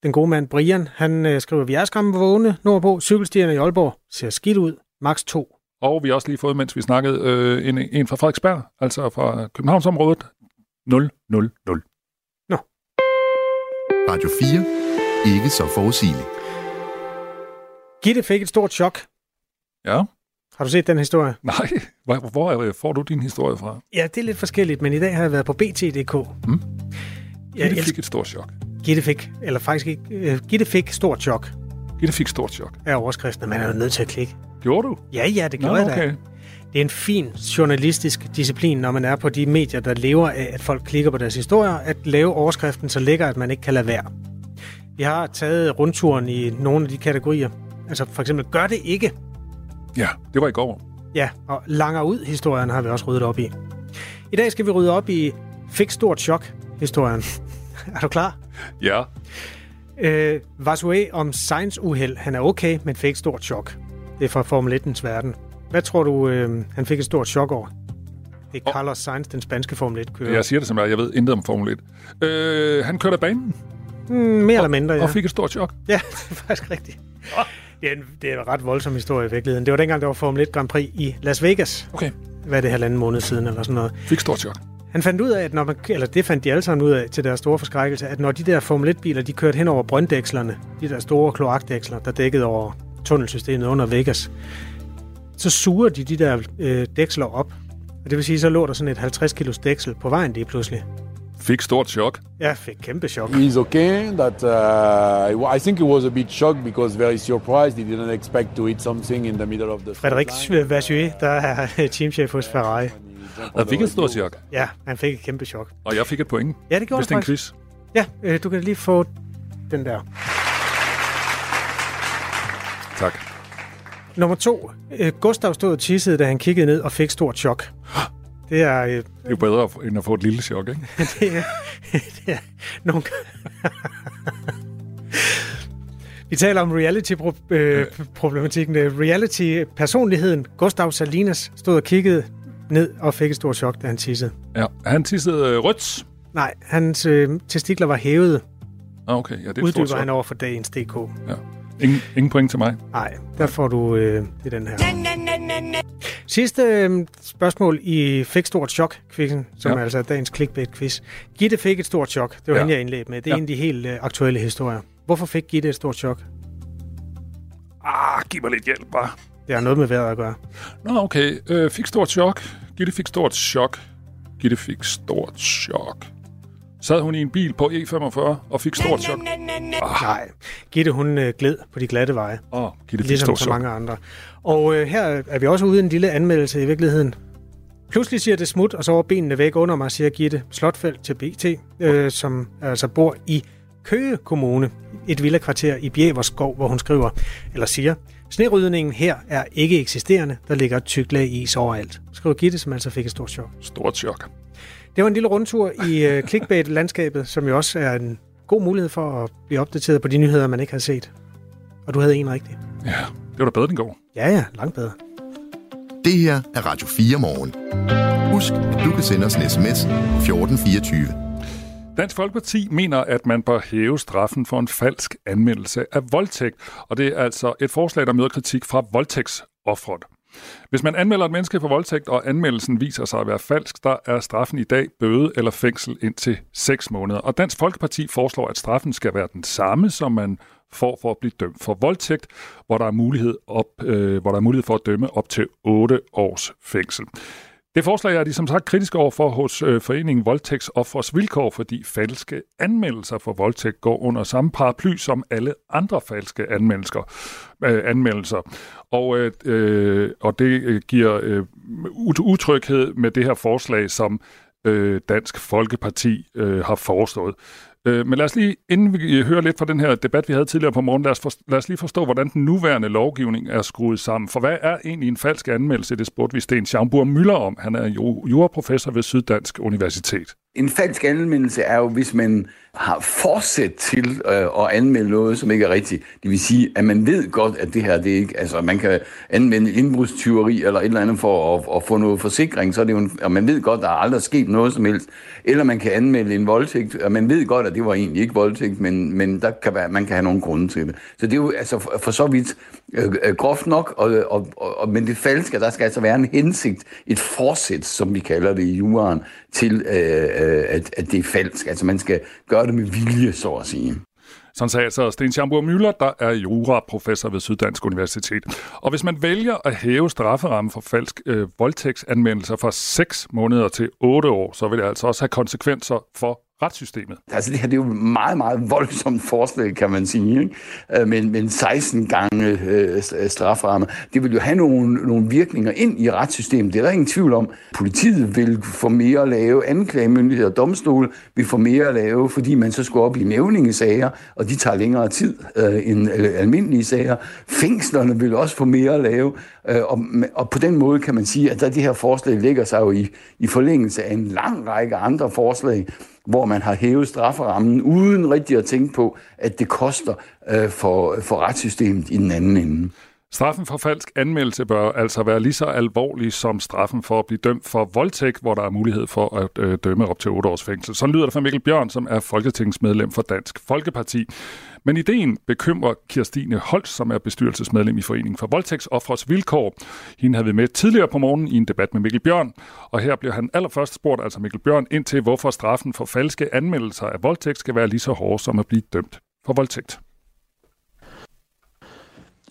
Den gode mand Brian, han øh, skriver, vi er skræmme vågne nordpå. Cykelstierne i Aalborg ser skidt ud. Max 2. Og vi har også lige fået, mens vi snakkede, øh, en, en fra Frederiksberg, altså fra Københavnsområdet. 000. Nå. Radio 4. Ikke så forudsigeligt. Gitte fik et stort chok. Ja. Har du set den historie? Nej. Hvor, hvor får du din historie fra? Ja, det er lidt forskelligt, men i dag har jeg været på BT.dk. Mm. Gitte fik et stort chok. Gitte fik, eller faktisk ikke, uh, Gitte fik stort chok. Gitte fik stort chok. Af overskriften, man er jo nødt til at klikke. Gjorde du? Ja, ja, det gjorde Nå, jeg da. Okay. Det er en fin journalistisk disciplin, når man er på de medier, der lever af, at folk klikker på deres historier, at lave overskriften så lækker, at man ikke kan lade være. Vi har taget rundturen i nogle af de kategorier. Altså for eksempel, gør det ikke. Ja, det var i går. Ja, og langer ud historien har vi også ryddet op i. I dag skal vi rydde op i fik stort chok historien. er du klar? Ja. Øh, Vasue om science uheld. Han er okay, men fik stort chok. Det er fra Formel 1'ens verden. Hvad tror du, øh, han fik et stort chok over? Det er Carlos Sainz, den spanske Formel 1-kører. Jeg siger det som jeg, jeg ved intet om Formel 1. Øh, han kørte af banen. Mm, mere og, eller mindre, ja. Og fik et stort chok. Ja, det er faktisk rigtigt. Det er, en, det er en ret voldsom historie i virkeligheden. Det var dengang, der var Formel 1 Grand Prix i Las Vegas. Okay. Hvad er det, halvanden måned siden eller sådan noget. Fik stort chok. Han fandt ud af, at når man, eller det fandt de alle sammen ud af til deres store forskrækkelse, at når de der Formel 1-biler, de kørte hen over brønddækslerne, de der store kloakdæksler, der dækkede over tunnelsystemet under Vegas, så suger de de der øh, dæksler op. Og det vil sige, så lå der sådan et 50 kilos dæksel på vejen lige pludselig. Fik stort chok. Ja, fik kæmpe chok. He's okay. That uh, I think it was a bit shocked because very surprised. He didn't expect to eat something in the middle of the. Frederik Vassue, der er teamchef hos Ferrari. Han fik et stort chok. Ja, han fik et kæmpe chok. Og jeg fik et point. Ja, det gjorde Hvis det er en quiz. Ja, øh, du kan lige få den der. Tak. Nummer to. Øh, Gustav stod og tissede, da han kiggede ned og fik stort chok. Det er... Øh, det er jo bedre end at få et lille chok, ikke? det er... det er nogle... Vi taler om reality-problematikken. Øh, reality-personligheden. Gustav Salinas stod og kiggede ned og fik et stort chok, da han tissede. Ja, han tissede øh, rødt. Nej, hans øh, testikler var hævet. Ah, okay. Ja, det er Uddyber han over for dagens DK. Ja. Ingen, ingen point til mig. Nej, der får du øh, det den her. Sidste øh, spørgsmål i Fik Stort Chok-quizzen, som ja. er altså dagens clickbait-quiz. Gitte fik et stort chok. Det var ja. hende, jeg indledte med. Det er ja. en af de helt øh, aktuelle historier. Hvorfor fik Gitte et stort chok? Ah, giv mig lidt hjælp, bare. Det har noget med vejret at gøre. Nå, okay. Øh, fik stort chok. Gitte fik stort chok. Gitte fik stort chok. Sad hun i en bil på E45 og fik stort chok? Ah. Nej, Gitte hun øh, gled på de glatte veje. Oh, Gitte fik ligesom så mange andre. Og øh, her er vi også ude i en lille anmeldelse i virkeligheden. Pludselig siger det smut, og så var benene væk under mig, siger Gitte Slotfeldt til BT, øh, som altså bor i Køge Kommune, et villakvarter i Bjæverskov, hvor hun skriver, eller siger, Snerydningen her er ikke eksisterende. Der ligger et tykt lag is overalt. Skriver Gitte, som altså fik et stort chok. Stort chok. Det var en lille rundtur i uh, clickbait-landskabet, som jo også er en god mulighed for at blive opdateret på de nyheder, man ikke har set. Og du havde en rigtig. Ja, det var da bedre, den går. Ja, ja, langt bedre. Det her er Radio 4 morgen. Husk, at du kan sende os en sms 1424. Dansk Folkeparti mener, at man bør hæve straffen for en falsk anmeldelse af voldtægt, og det er altså et forslag, der møder kritik fra voldtægtsoffret. Hvis man anmelder et menneske for voldtægt, og anmeldelsen viser sig at være falsk, der er straffen i dag bøde eller fængsel indtil 6 måneder. Og Dansk Folkeparti foreslår, at straffen skal være den samme, som man får for at blive dømt for voldtægt, hvor der er mulighed, op, øh, hvor der er mulighed for at dømme op til 8 års fængsel. Det forslag er de som sagt kritiske over for hos øh, foreningen foreningen Voldtægtsoffers Vilkår, fordi falske anmeldelser for voldtægt går under samme paraply som alle andre falske anmeldelser. Øh, anmeldelser. Og, øh, øh og det øh, giver øh, utryghed med det her forslag, som øh, Dansk Folkeparti øh, har foreslået. Øh, men lad os lige, inden vi øh, hører lidt fra den her debat, vi havde tidligere på morgen, lad os, for, lad os lige forstå, hvordan den nuværende lovgivning er skruet sammen. For hvad er egentlig en falsk anmeldelse? Det spurgte vi Sten Schaumburg Møller om. Han er juraprofessor ved Syddansk Universitet. En falsk anmeldelse er jo, hvis man har forsæt til øh, at anmelde noget, som ikke er rigtigt. Det vil sige, at man ved godt, at det her, det er ikke... Altså, man kan anvende indbrudstyveri eller et eller andet for at, at få noget forsikring, så er det jo en, og man ved godt, at der er aldrig sket noget som helst. Eller man kan anmelde en voldtægt, og man ved godt, at det var egentlig ikke voldtægt, men, men der kan være, man kan have nogle grunde til det. Så det er jo altså for, for så vidt Øh, øh, groft nok, og, og, og, men det falske, der skal altså være en hensigt, et forsæt, som vi kalder det i juraen, til øh, øh, at, at det er falsk. Altså man skal gøre det med vilje, så at sige. Sådan sagde altså Sten Schamburg Møller, der er juraprofessor ved Syddansk Universitet. Og hvis man vælger at hæve strafferammen for falsk øh, voldtægtsanmeldelser fra 6 måneder til 8 år, så vil det altså også have konsekvenser for retssystemet. Altså det her det er jo meget, meget voldsomt forslag, kan man sige. Ikke? Øh, men, men 16 gange øh, øh strafferamme. Det vil jo have nogle, nogle virkninger ind i retssystemet. Det er der ingen tvivl om. Politiet vil få mere at lave, anklagemyndigheder og domstole vil få mere at lave, fordi man så skal op i nævningesager, og de tager længere tid øh, end øh, almindelige sager. Fængslerne vil også få mere at lave, Øh, og, og på den måde kan man sige, at der, det her forslag ligger sig jo i, i forlængelse af en lang række andre forslag, hvor man har hævet strafferammen, uden rigtig at tænke på, at det koster øh, for, for retssystemet i den anden ende. Straffen for falsk anmeldelse bør altså være lige så alvorlig som straffen for at blive dømt for voldtægt, hvor der er mulighed for at øh, dømme op til 8 års fængsel. Sådan lyder det fra Mikkel Bjørn, som er folketingsmedlem for Dansk Folkeparti. Men ideen bekymrer Kirstine Holst, som er bestyrelsesmedlem i Foreningen for Voldtægtsoffres Vilkår. Hende havde vi med tidligere på morgenen i en debat med Mikkel Bjørn, og her bliver han allerførst spurgt, altså Mikkel Bjørn, ind til hvorfor straffen for falske anmeldelser af voldtægt skal være lige så hård som at blive dømt for voldtægt.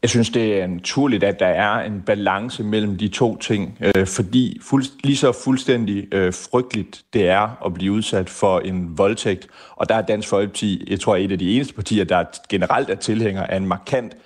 Jeg synes, det er naturligt, at der er en balance mellem de to ting, øh, fordi fuldst, lige så fuldstændig øh, frygteligt det er at blive udsat for en voldtægt, og der er Dansk Folkeparti, jeg tror, et af de eneste partier, der generelt er tilhænger af en markant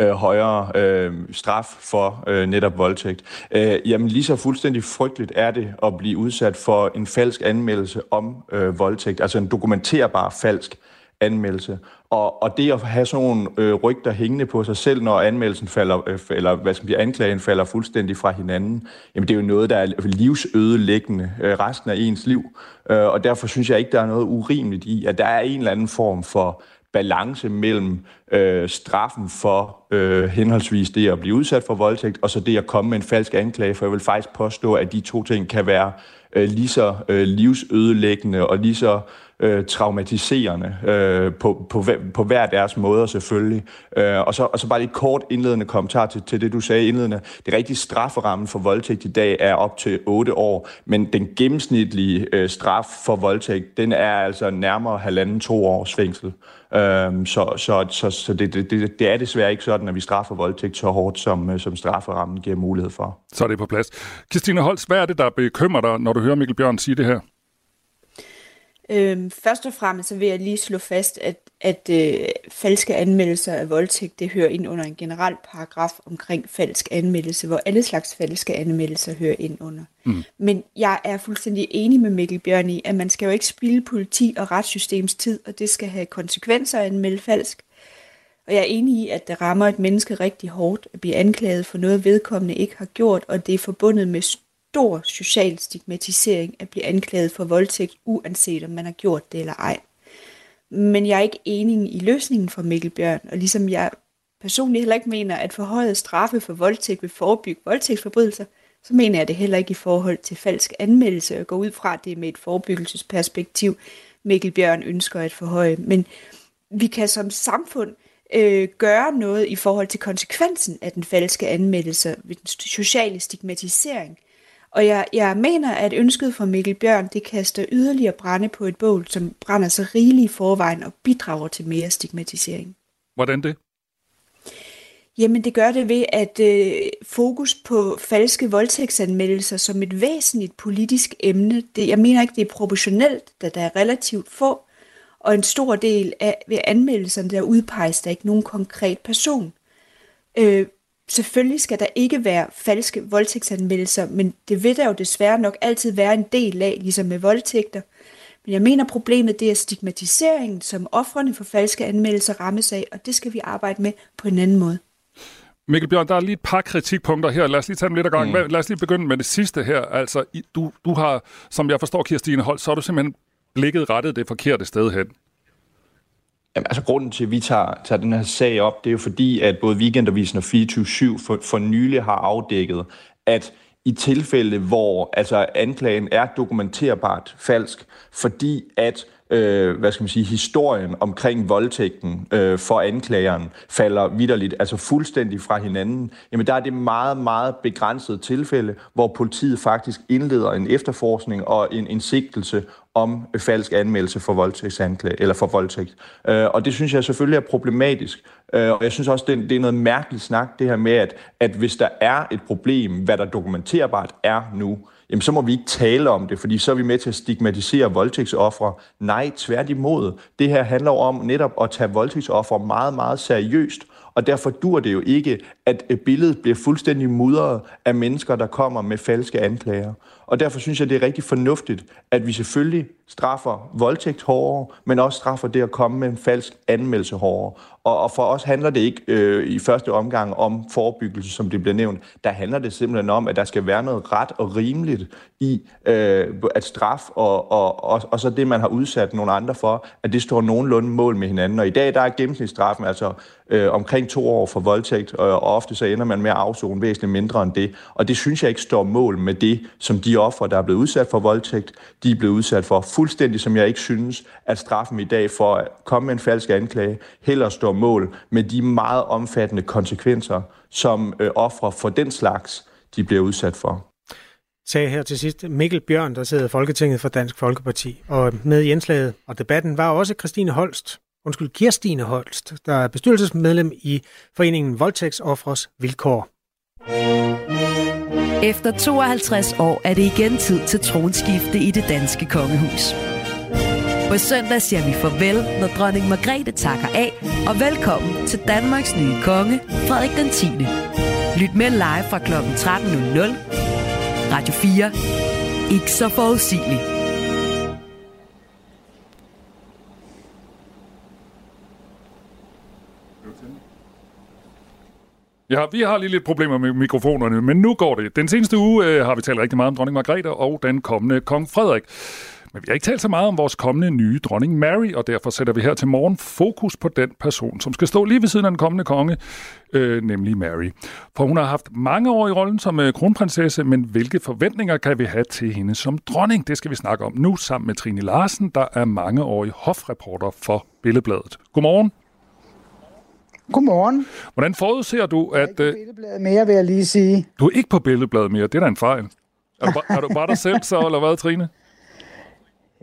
øh, højere øh, straf for øh, netop voldtægt. Øh, jamen lige så fuldstændig frygteligt er det at blive udsat for en falsk anmeldelse om øh, voldtægt, altså en dokumenterbar falsk anmeldelse. Og, og det at have sådan nogle øh, rygter hængende på sig selv, når anmeldelsen falder, øh, eller hvad skal man sige, anklagen falder fuldstændig fra hinanden, jamen det er jo noget, der er livsødelæggende øh, resten af ens liv. Øh, og derfor synes jeg ikke, der er noget urimeligt i, at der er en eller anden form for balance mellem øh, straffen for øh, henholdsvis det at blive udsat for voldtægt, og så det at komme med en falsk anklage, for jeg vil faktisk påstå, at de to ting kan være øh, lige så øh, livsødelæggende og lige så øh, traumatiserende øh, på, på, på hver deres måde selvfølgelig. Øh, og, så, og så bare lige kort indledende kommentar til, til det, du sagde indledende. Det rigtige strafferammen for voldtægt i dag er op til 8 år, men den gennemsnitlige øh, straf for voldtægt, den er altså nærmere halvanden to års fængsel. Øhm, så så, så, så det, det, det, det er desværre ikke sådan, at vi straffer voldtægt så hårdt, som, øh, som strafferammen giver mulighed for. Så er det på plads. Christine Holst, hvad er det, der bekymrer dig, når du hører Mikkel Bjørn sige det her? Øhm, først og fremmest så vil jeg lige slå fast, at, at øh, falske anmeldelser af voldtægt, det hører ind under en generel paragraf omkring falsk anmeldelse, hvor alle slags falske anmeldelser hører ind under. Mm. Men jeg er fuldstændig enig med Mikkel Bjørn i, at man skal jo ikke spille politi og retssystems tid, og det skal have konsekvenser at anmelde falsk. Og jeg er enig i, at det rammer et menneske rigtig hårdt at blive anklaget for noget vedkommende ikke har gjort, og det er forbundet med stor social stigmatisering at blive anklaget for voldtægt, uanset om man har gjort det eller ej. Men jeg er ikke enig i løsningen for Mikkel Bjørn, og ligesom jeg personligt heller ikke mener, at forhøjet straffe for voldtægt vil forebygge voldtægtsforbrydelser, så mener jeg det heller ikke i forhold til falsk anmeldelse og gå ud fra det med et forebyggelsesperspektiv, Mikkel Bjørn ønsker at forhøje. Men vi kan som samfund øh, gøre noget i forhold til konsekvensen af den falske anmeldelse ved den sociale stigmatisering. Og jeg, jeg mener, at ønsket fra Mikkel Bjørn, det kaster yderligere brænde på et bål, som brænder så rigeligt i forvejen og bidrager til mere stigmatisering. Hvordan det? Jamen det gør det ved, at øh, fokus på falske voldtægtsanmeldelser som et væsentligt politisk emne, det, jeg mener ikke, det er proportionelt, da der er relativt få, og en stor del af ved anmeldelserne, der udpeges der ikke nogen konkret person. Øh, selvfølgelig skal der ikke være falske voldtægtsanmeldelser, men det vil der jo desværre nok altid være en del af, ligesom med voldtægter. Men jeg mener, problemet det er stigmatiseringen, som offrene for falske anmeldelser rammes af, og det skal vi arbejde med på en anden måde. Mikkel Bjørn, der er lige et par kritikpunkter her. Lad os lige tage dem lidt ad gang. Mm. Lad os lige begynde med det sidste her. Altså, du, du har, som jeg forstår, Kirstine Holt, så har du simpelthen blikket rettet det forkerte sted hen. Jamen, altså grunden til, at vi tager, tager den her sag op, det er jo fordi, at både Weekendavisen og 24-7 for, for nylig har afdækket, at i tilfælde, hvor altså, anklagen er dokumenterbart falsk, fordi at øh, hvad skal man sige, historien omkring voldtægten øh, for anklageren falder vidderligt, altså fuldstændig fra hinanden, jamen der er det meget, meget begrænset tilfælde, hvor politiet faktisk indleder en efterforskning og en, en sigtelse om falsk anmeldelse for voldtægtsanklage, eller for voldtægt. Øh, og det synes jeg selvfølgelig er problematisk. Øh, og jeg synes også, det, det er noget mærkeligt snak, det her med, at, at hvis der er et problem, hvad der dokumenterbart er nu, jamen så må vi ikke tale om det, fordi så er vi med til at stigmatisere voldtægtsoffre. Nej, tværtimod. Det her handler om netop at tage voldtægtsoffre meget, meget seriøst, og derfor dur det jo ikke, at billedet bliver fuldstændig mudret af mennesker, der kommer med falske anklager. Og derfor synes jeg, det er rigtig fornuftigt, at vi selvfølgelig straffer voldtægt hårdere, men også straffer det at komme med en falsk anmeldelse hårdere. Og, og for os handler det ikke øh, i første omgang om forebyggelse, som det bliver nævnt. Der handler det simpelthen om, at der skal være noget ret og rimeligt i øh, at straf og, og, og, og så det, man har udsat nogle andre for, at det står nogenlunde mål med hinanden. Og i dag der er gennemsnitsstraffen altså øh, omkring to år for voldtægt, og, og ofte så ender man med at afzone væsentligt mindre end det. Og det synes jeg ikke står mål med det, som de ofre, der er blevet udsat for voldtægt, de er blevet udsat for. Fuldstændig som jeg ikke synes, at straffen i dag for at komme med en falsk anklage heller står mål med de meget omfattende konsekvenser, som øh, ofre for den slags, de bliver udsat for sagde her til sidst Mikkel Bjørn, der sidder i Folketinget for Dansk Folkeparti. Og med i indslaget og debatten var også Christine Holst, undskyld, Kirstine Holst, der er bestyrelsesmedlem i foreningen Voldtægtsoffres Vilkår. Efter 52 år er det igen tid til tronskifte i det danske kongehus. På søndag siger vi farvel, når dronning Margrethe takker af, og velkommen til Danmarks nye konge, Frederik den 10. Lyt med live fra kl. 13.00. Radio 4. Ikke så forudsigeligt. Ja, vi har lige lidt problemer med mikrofonerne, men nu går det. Den seneste uge øh, har vi talt rigtig meget om dronning Margrethe og den kommende kong Frederik. Men vi har ikke talt så meget om vores kommende nye dronning Mary, og derfor sætter vi her til morgen fokus på den person, som skal stå lige ved siden af den kommende konge, øh, nemlig Mary. For hun har haft mange år i rollen som øh, kronprinsesse, men hvilke forventninger kan vi have til hende som dronning? Det skal vi snakke om nu sammen med Trine Larsen, der er mangeårig hofreporter for Billedbladet. Godmorgen. Godmorgen. Hvordan forudser du, at... Jeg er ikke på billedbladet mere, vil jeg lige sige. Du er ikke på billedbladet mere, det er da en fejl. Er du, bare, er du bare dig selv så, eller hvad, Trine?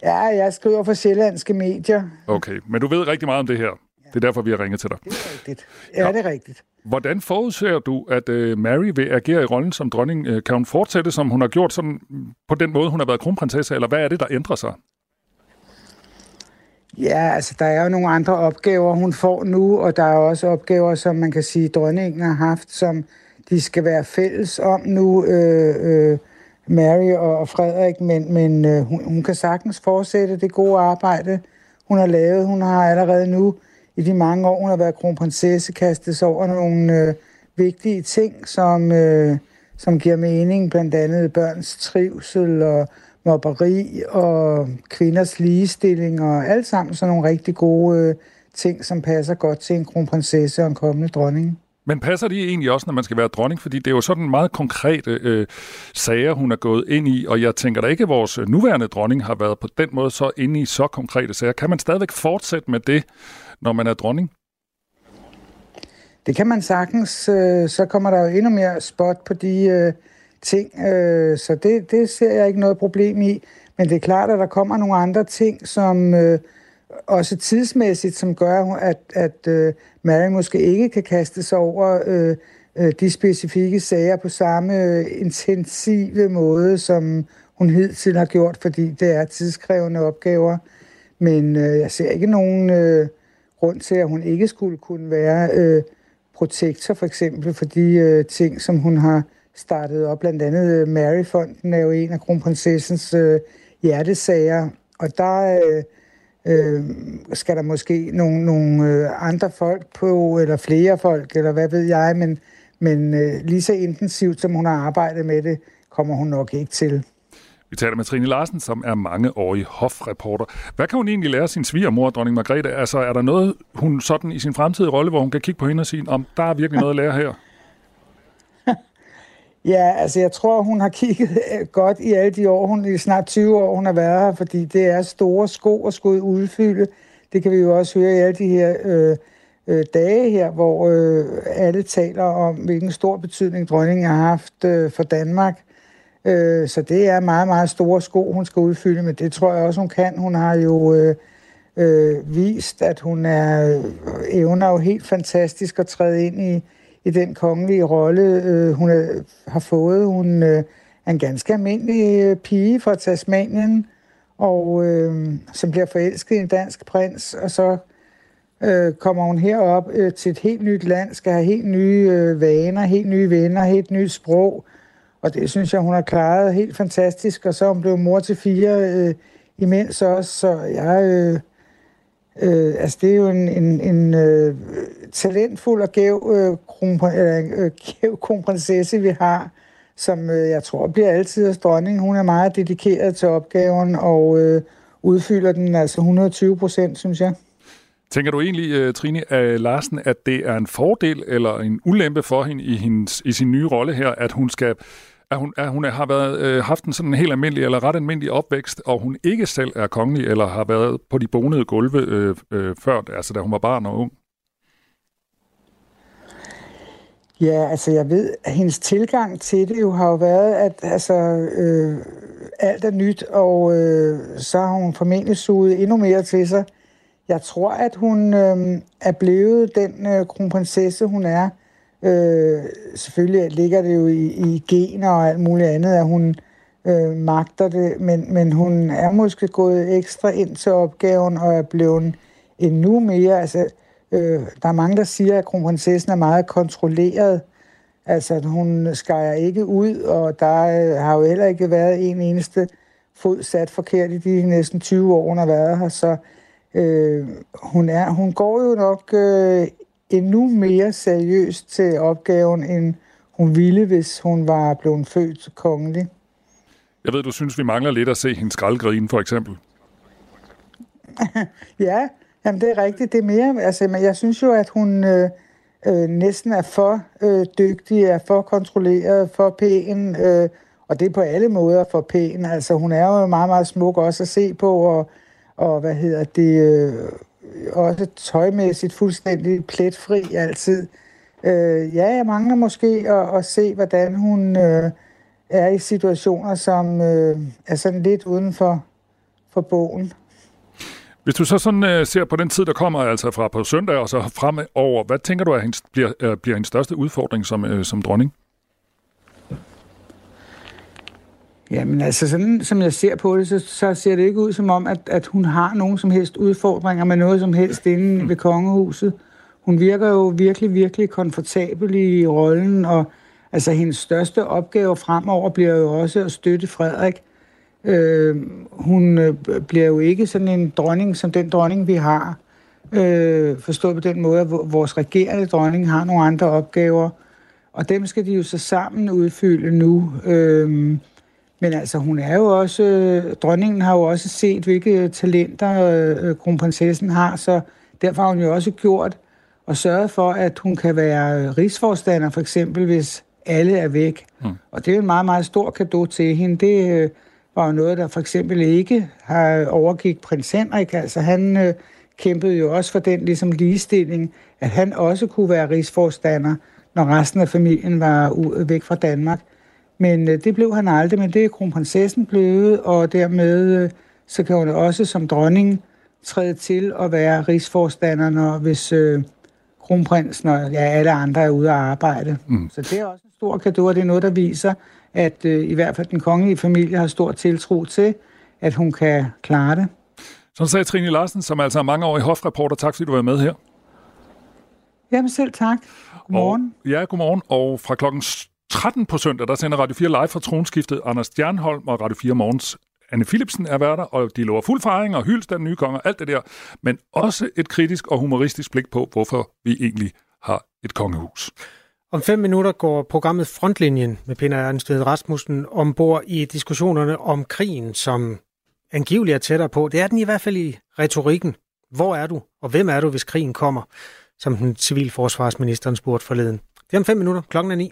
Ja, jeg skriver for sjællandske medier. Okay, men du ved rigtig meget om det her. Det er derfor, vi har ringet til dig. Det er rigtigt. Ja, det er rigtigt. Hvordan forudser du, at uh, Mary vil agere i rollen som dronning? Uh, kan hun fortsætte, som hun har gjort sådan, på den måde, hun har været kronprinsesse, eller hvad er det, der ændrer sig? Ja, altså der er jo nogle andre opgaver, hun får nu, og der er også opgaver, som man kan sige, dronningen har haft, som de skal være fælles om nu, øh, øh, Mary og Frederik, men, men øh, hun, hun kan sagtens fortsætte det gode arbejde, hun har lavet. Hun har allerede nu, i de mange år, hun har været kronprinsesse, kastet sig over nogle øh, vigtige ting, som, øh, som giver mening, blandt andet børns trivsel og mobberi og kvinders ligestilling og alt sammen sådan nogle rigtig gode øh, ting, som passer godt til en kronprinsesse og en kommende dronning. Men passer de egentlig også, når man skal være dronning? Fordi det er jo sådan meget konkrete øh, sager, hun er gået ind i, og jeg tænker da ikke, at vores nuværende dronning har været på den måde så inde i så konkrete sager. Kan man stadigvæk fortsætte med det, når man er dronning? Det kan man sagtens. Øh, så kommer der jo endnu mere spot på de øh, ting, øh, så det, det ser jeg ikke noget problem i. Men det er klart, at der kommer nogle andre ting, som øh, også tidsmæssigt, som gør, at, at øh, Mary måske ikke kan kaste sig over øh, øh, de specifikke sager på samme øh, intensive måde, som hun hidtil har gjort, fordi det er tidskrævende opgaver. Men øh, jeg ser ikke nogen øh, grund til, at hun ikke skulle kunne være øh, protektor, for eksempel, for de øh, ting, som hun har startet op. Blandt andet øh, Maryfonden er jo en af kronprinsessens øh, hjertesager, og der øh, øh, skal der måske nogle, nogle øh, andre folk på, eller flere folk, eller hvad ved jeg, men, men øh, lige så intensivt, som hun har arbejdet med det, kommer hun nok ikke til. Vi taler med Trine Larsen, som er mangeårig hofreporter. Hvad kan hun egentlig lære sin svigermor, dronning Margrethe? Altså, er der noget, hun sådan i sin fremtidige rolle, hvor hun kan kigge på hende og sige, om der er virkelig noget at lære her? Ja, altså jeg tror, hun har kigget øh, godt i alle de år, hun i snart 20 år, hun har været her, fordi det er store sko at skulle udfylde. Det kan vi jo også høre i alle de her øh, øh, dage her, hvor øh, alle taler om, hvilken stor betydning dronningen har haft øh, for Danmark. Øh, så det er meget, meget store sko, hun skal udfylde, men det tror jeg også, hun kan. Hun har jo øh, øh, vist, at hun er øh, evner jo helt fantastisk at træde ind i i den kongelige rolle, øh, hun er, har fået. Hun øh, er en ganske almindelig øh, pige fra Tasmanien, og øh, som bliver forelsket i en dansk prins, og så øh, kommer hun herop øh, til et helt nyt land, skal have helt nye øh, vaner, helt nye venner, helt nyt sprog, og det synes jeg, hun har klaret helt fantastisk, og så er hun blevet mor til fire øh, imens også, så jeg... Øh, Øh, altså, det er jo en, en, en øh, talentfuld og gæv, øh, kronprin, øh, gæv kronprinsesse, vi har, som øh, jeg tror bliver altid af dronning. Hun er meget dedikeret til opgaven og øh, udfylder den altså 120 procent, synes jeg. Tænker du egentlig, øh, Trine øh, Larsen, at det er en fordel eller en ulempe for hende i, hendes, i sin nye rolle her, at hun skal at hun, at hun har været, øh, haft en sådan helt almindelig eller ret almindelig opvækst, og hun ikke selv er kongelig eller har været på de bonede gulve øh, øh, før, altså da hun var barn og ung? Ja, altså jeg ved, at hendes tilgang til det jo har jo været, at altså, øh, alt er nyt, og øh, så har hun formentlig suget endnu mere til sig. Jeg tror, at hun øh, er blevet den øh, kronprinsesse, hun er, Øh, selvfølgelig ligger det jo i, i gener og alt muligt andet, at hun øh, magter det, men, men hun er måske gået ekstra ind til opgaven og er blevet endnu mere, altså øh, der er mange, der siger, at kronprinsessen er meget kontrolleret, altså at hun skærer ikke ud, og der øh, har jo heller ikke været en eneste fod sat forkert i de næsten 20 år, hun har været her, så øh, hun, er, hun går jo nok øh, endnu mere seriøst til opgaven, end hun ville, hvis hun var blevet født kongelig. Jeg ved, du synes, vi mangler lidt at se hendes skraldgrine, for eksempel. ja, jamen det er rigtigt. Det er mere, altså, men jeg synes jo, at hun øh, øh, næsten er for øh, dygtig, er for kontrolleret, for pæn, øh, og det er på alle måder for pæn. Altså, hun er jo meget, meget smuk også at se på, og, og hvad hedder det, øh, også tøjmæssigt fuldstændig pletfri altid. Øh, ja, jeg mangler måske at, at se, hvordan hun øh, er i situationer, som øh, er sådan lidt uden for, for bogen. Hvis du så sådan øh, ser på den tid, der kommer altså fra på søndag og så fremover, hvad tænker du, at hendes, bliver, øh, bliver hendes største udfordring som, øh, som dronning? Jamen altså, sådan som jeg ser på det, så, så ser det ikke ud som om, at, at hun har nogen som helst udfordringer med noget som helst inde ved kongehuset. Hun virker jo virkelig, virkelig komfortabel i rollen, og altså hendes største opgave fremover bliver jo også at støtte Frederik. Øh, hun øh, bliver jo ikke sådan en dronning som den dronning, vi har. Øh, forstået på den måde, at vores regerende dronning har nogle andre opgaver, og dem skal de jo så sammen udfylde nu. Øh, men altså, hun er jo også, øh, dronningen har jo også set, hvilke talenter øh, kronprinsessen har, så derfor har hun jo også gjort og sørget for, at hun kan være rigsforstander, for eksempel, hvis alle er væk. Mm. Og det er en meget, meget stor gave til hende. Det øh, var jo noget, der for eksempel ikke har overgik prins Henrik. Altså, han øh, kæmpede jo også for den ligesom ligestilling, at han også kunne være rigsforstander, når resten af familien var væk fra Danmark. Men øh, det blev han aldrig, men det er kronprinsessen blevet, og dermed øh, så kan hun også som dronning træde til og være rigsforstander, når, hvis øh, kronprinsen og ja, alle andre er ude at arbejde. Mm. Så det er også en stor gave, og det er noget, der viser, at øh, i hvert fald den kongelige familie har stor tiltro til, at hun kan klare det. Sådan sagde Trine Larsen, som altså er mange år i hofreporter. Tak fordi du var med her. Jamen selv tak. Godmorgen. Og, ja, godmorgen. Og fra klokken 13 på søndag, der sender Radio 4 live fra tronskiftet. Anders Stjernholm og Radio 4 Morgens Anne Philipsen er værter, og de lover fuld fejring og hyldes den nye konge alt det der. Men også et kritisk og humoristisk blik på, hvorfor vi egentlig har et kongehus. Om fem minutter går programmet Frontlinjen med Peter Ernstved Rasmussen ombord i diskussionerne om krigen, som angiveligt er tættere på. Det er den i hvert fald i retorikken. Hvor er du, og hvem er du, hvis krigen kommer? Som den civilforsvarsministeren spurgte forleden. Det er om fem minutter. Klokken er ni.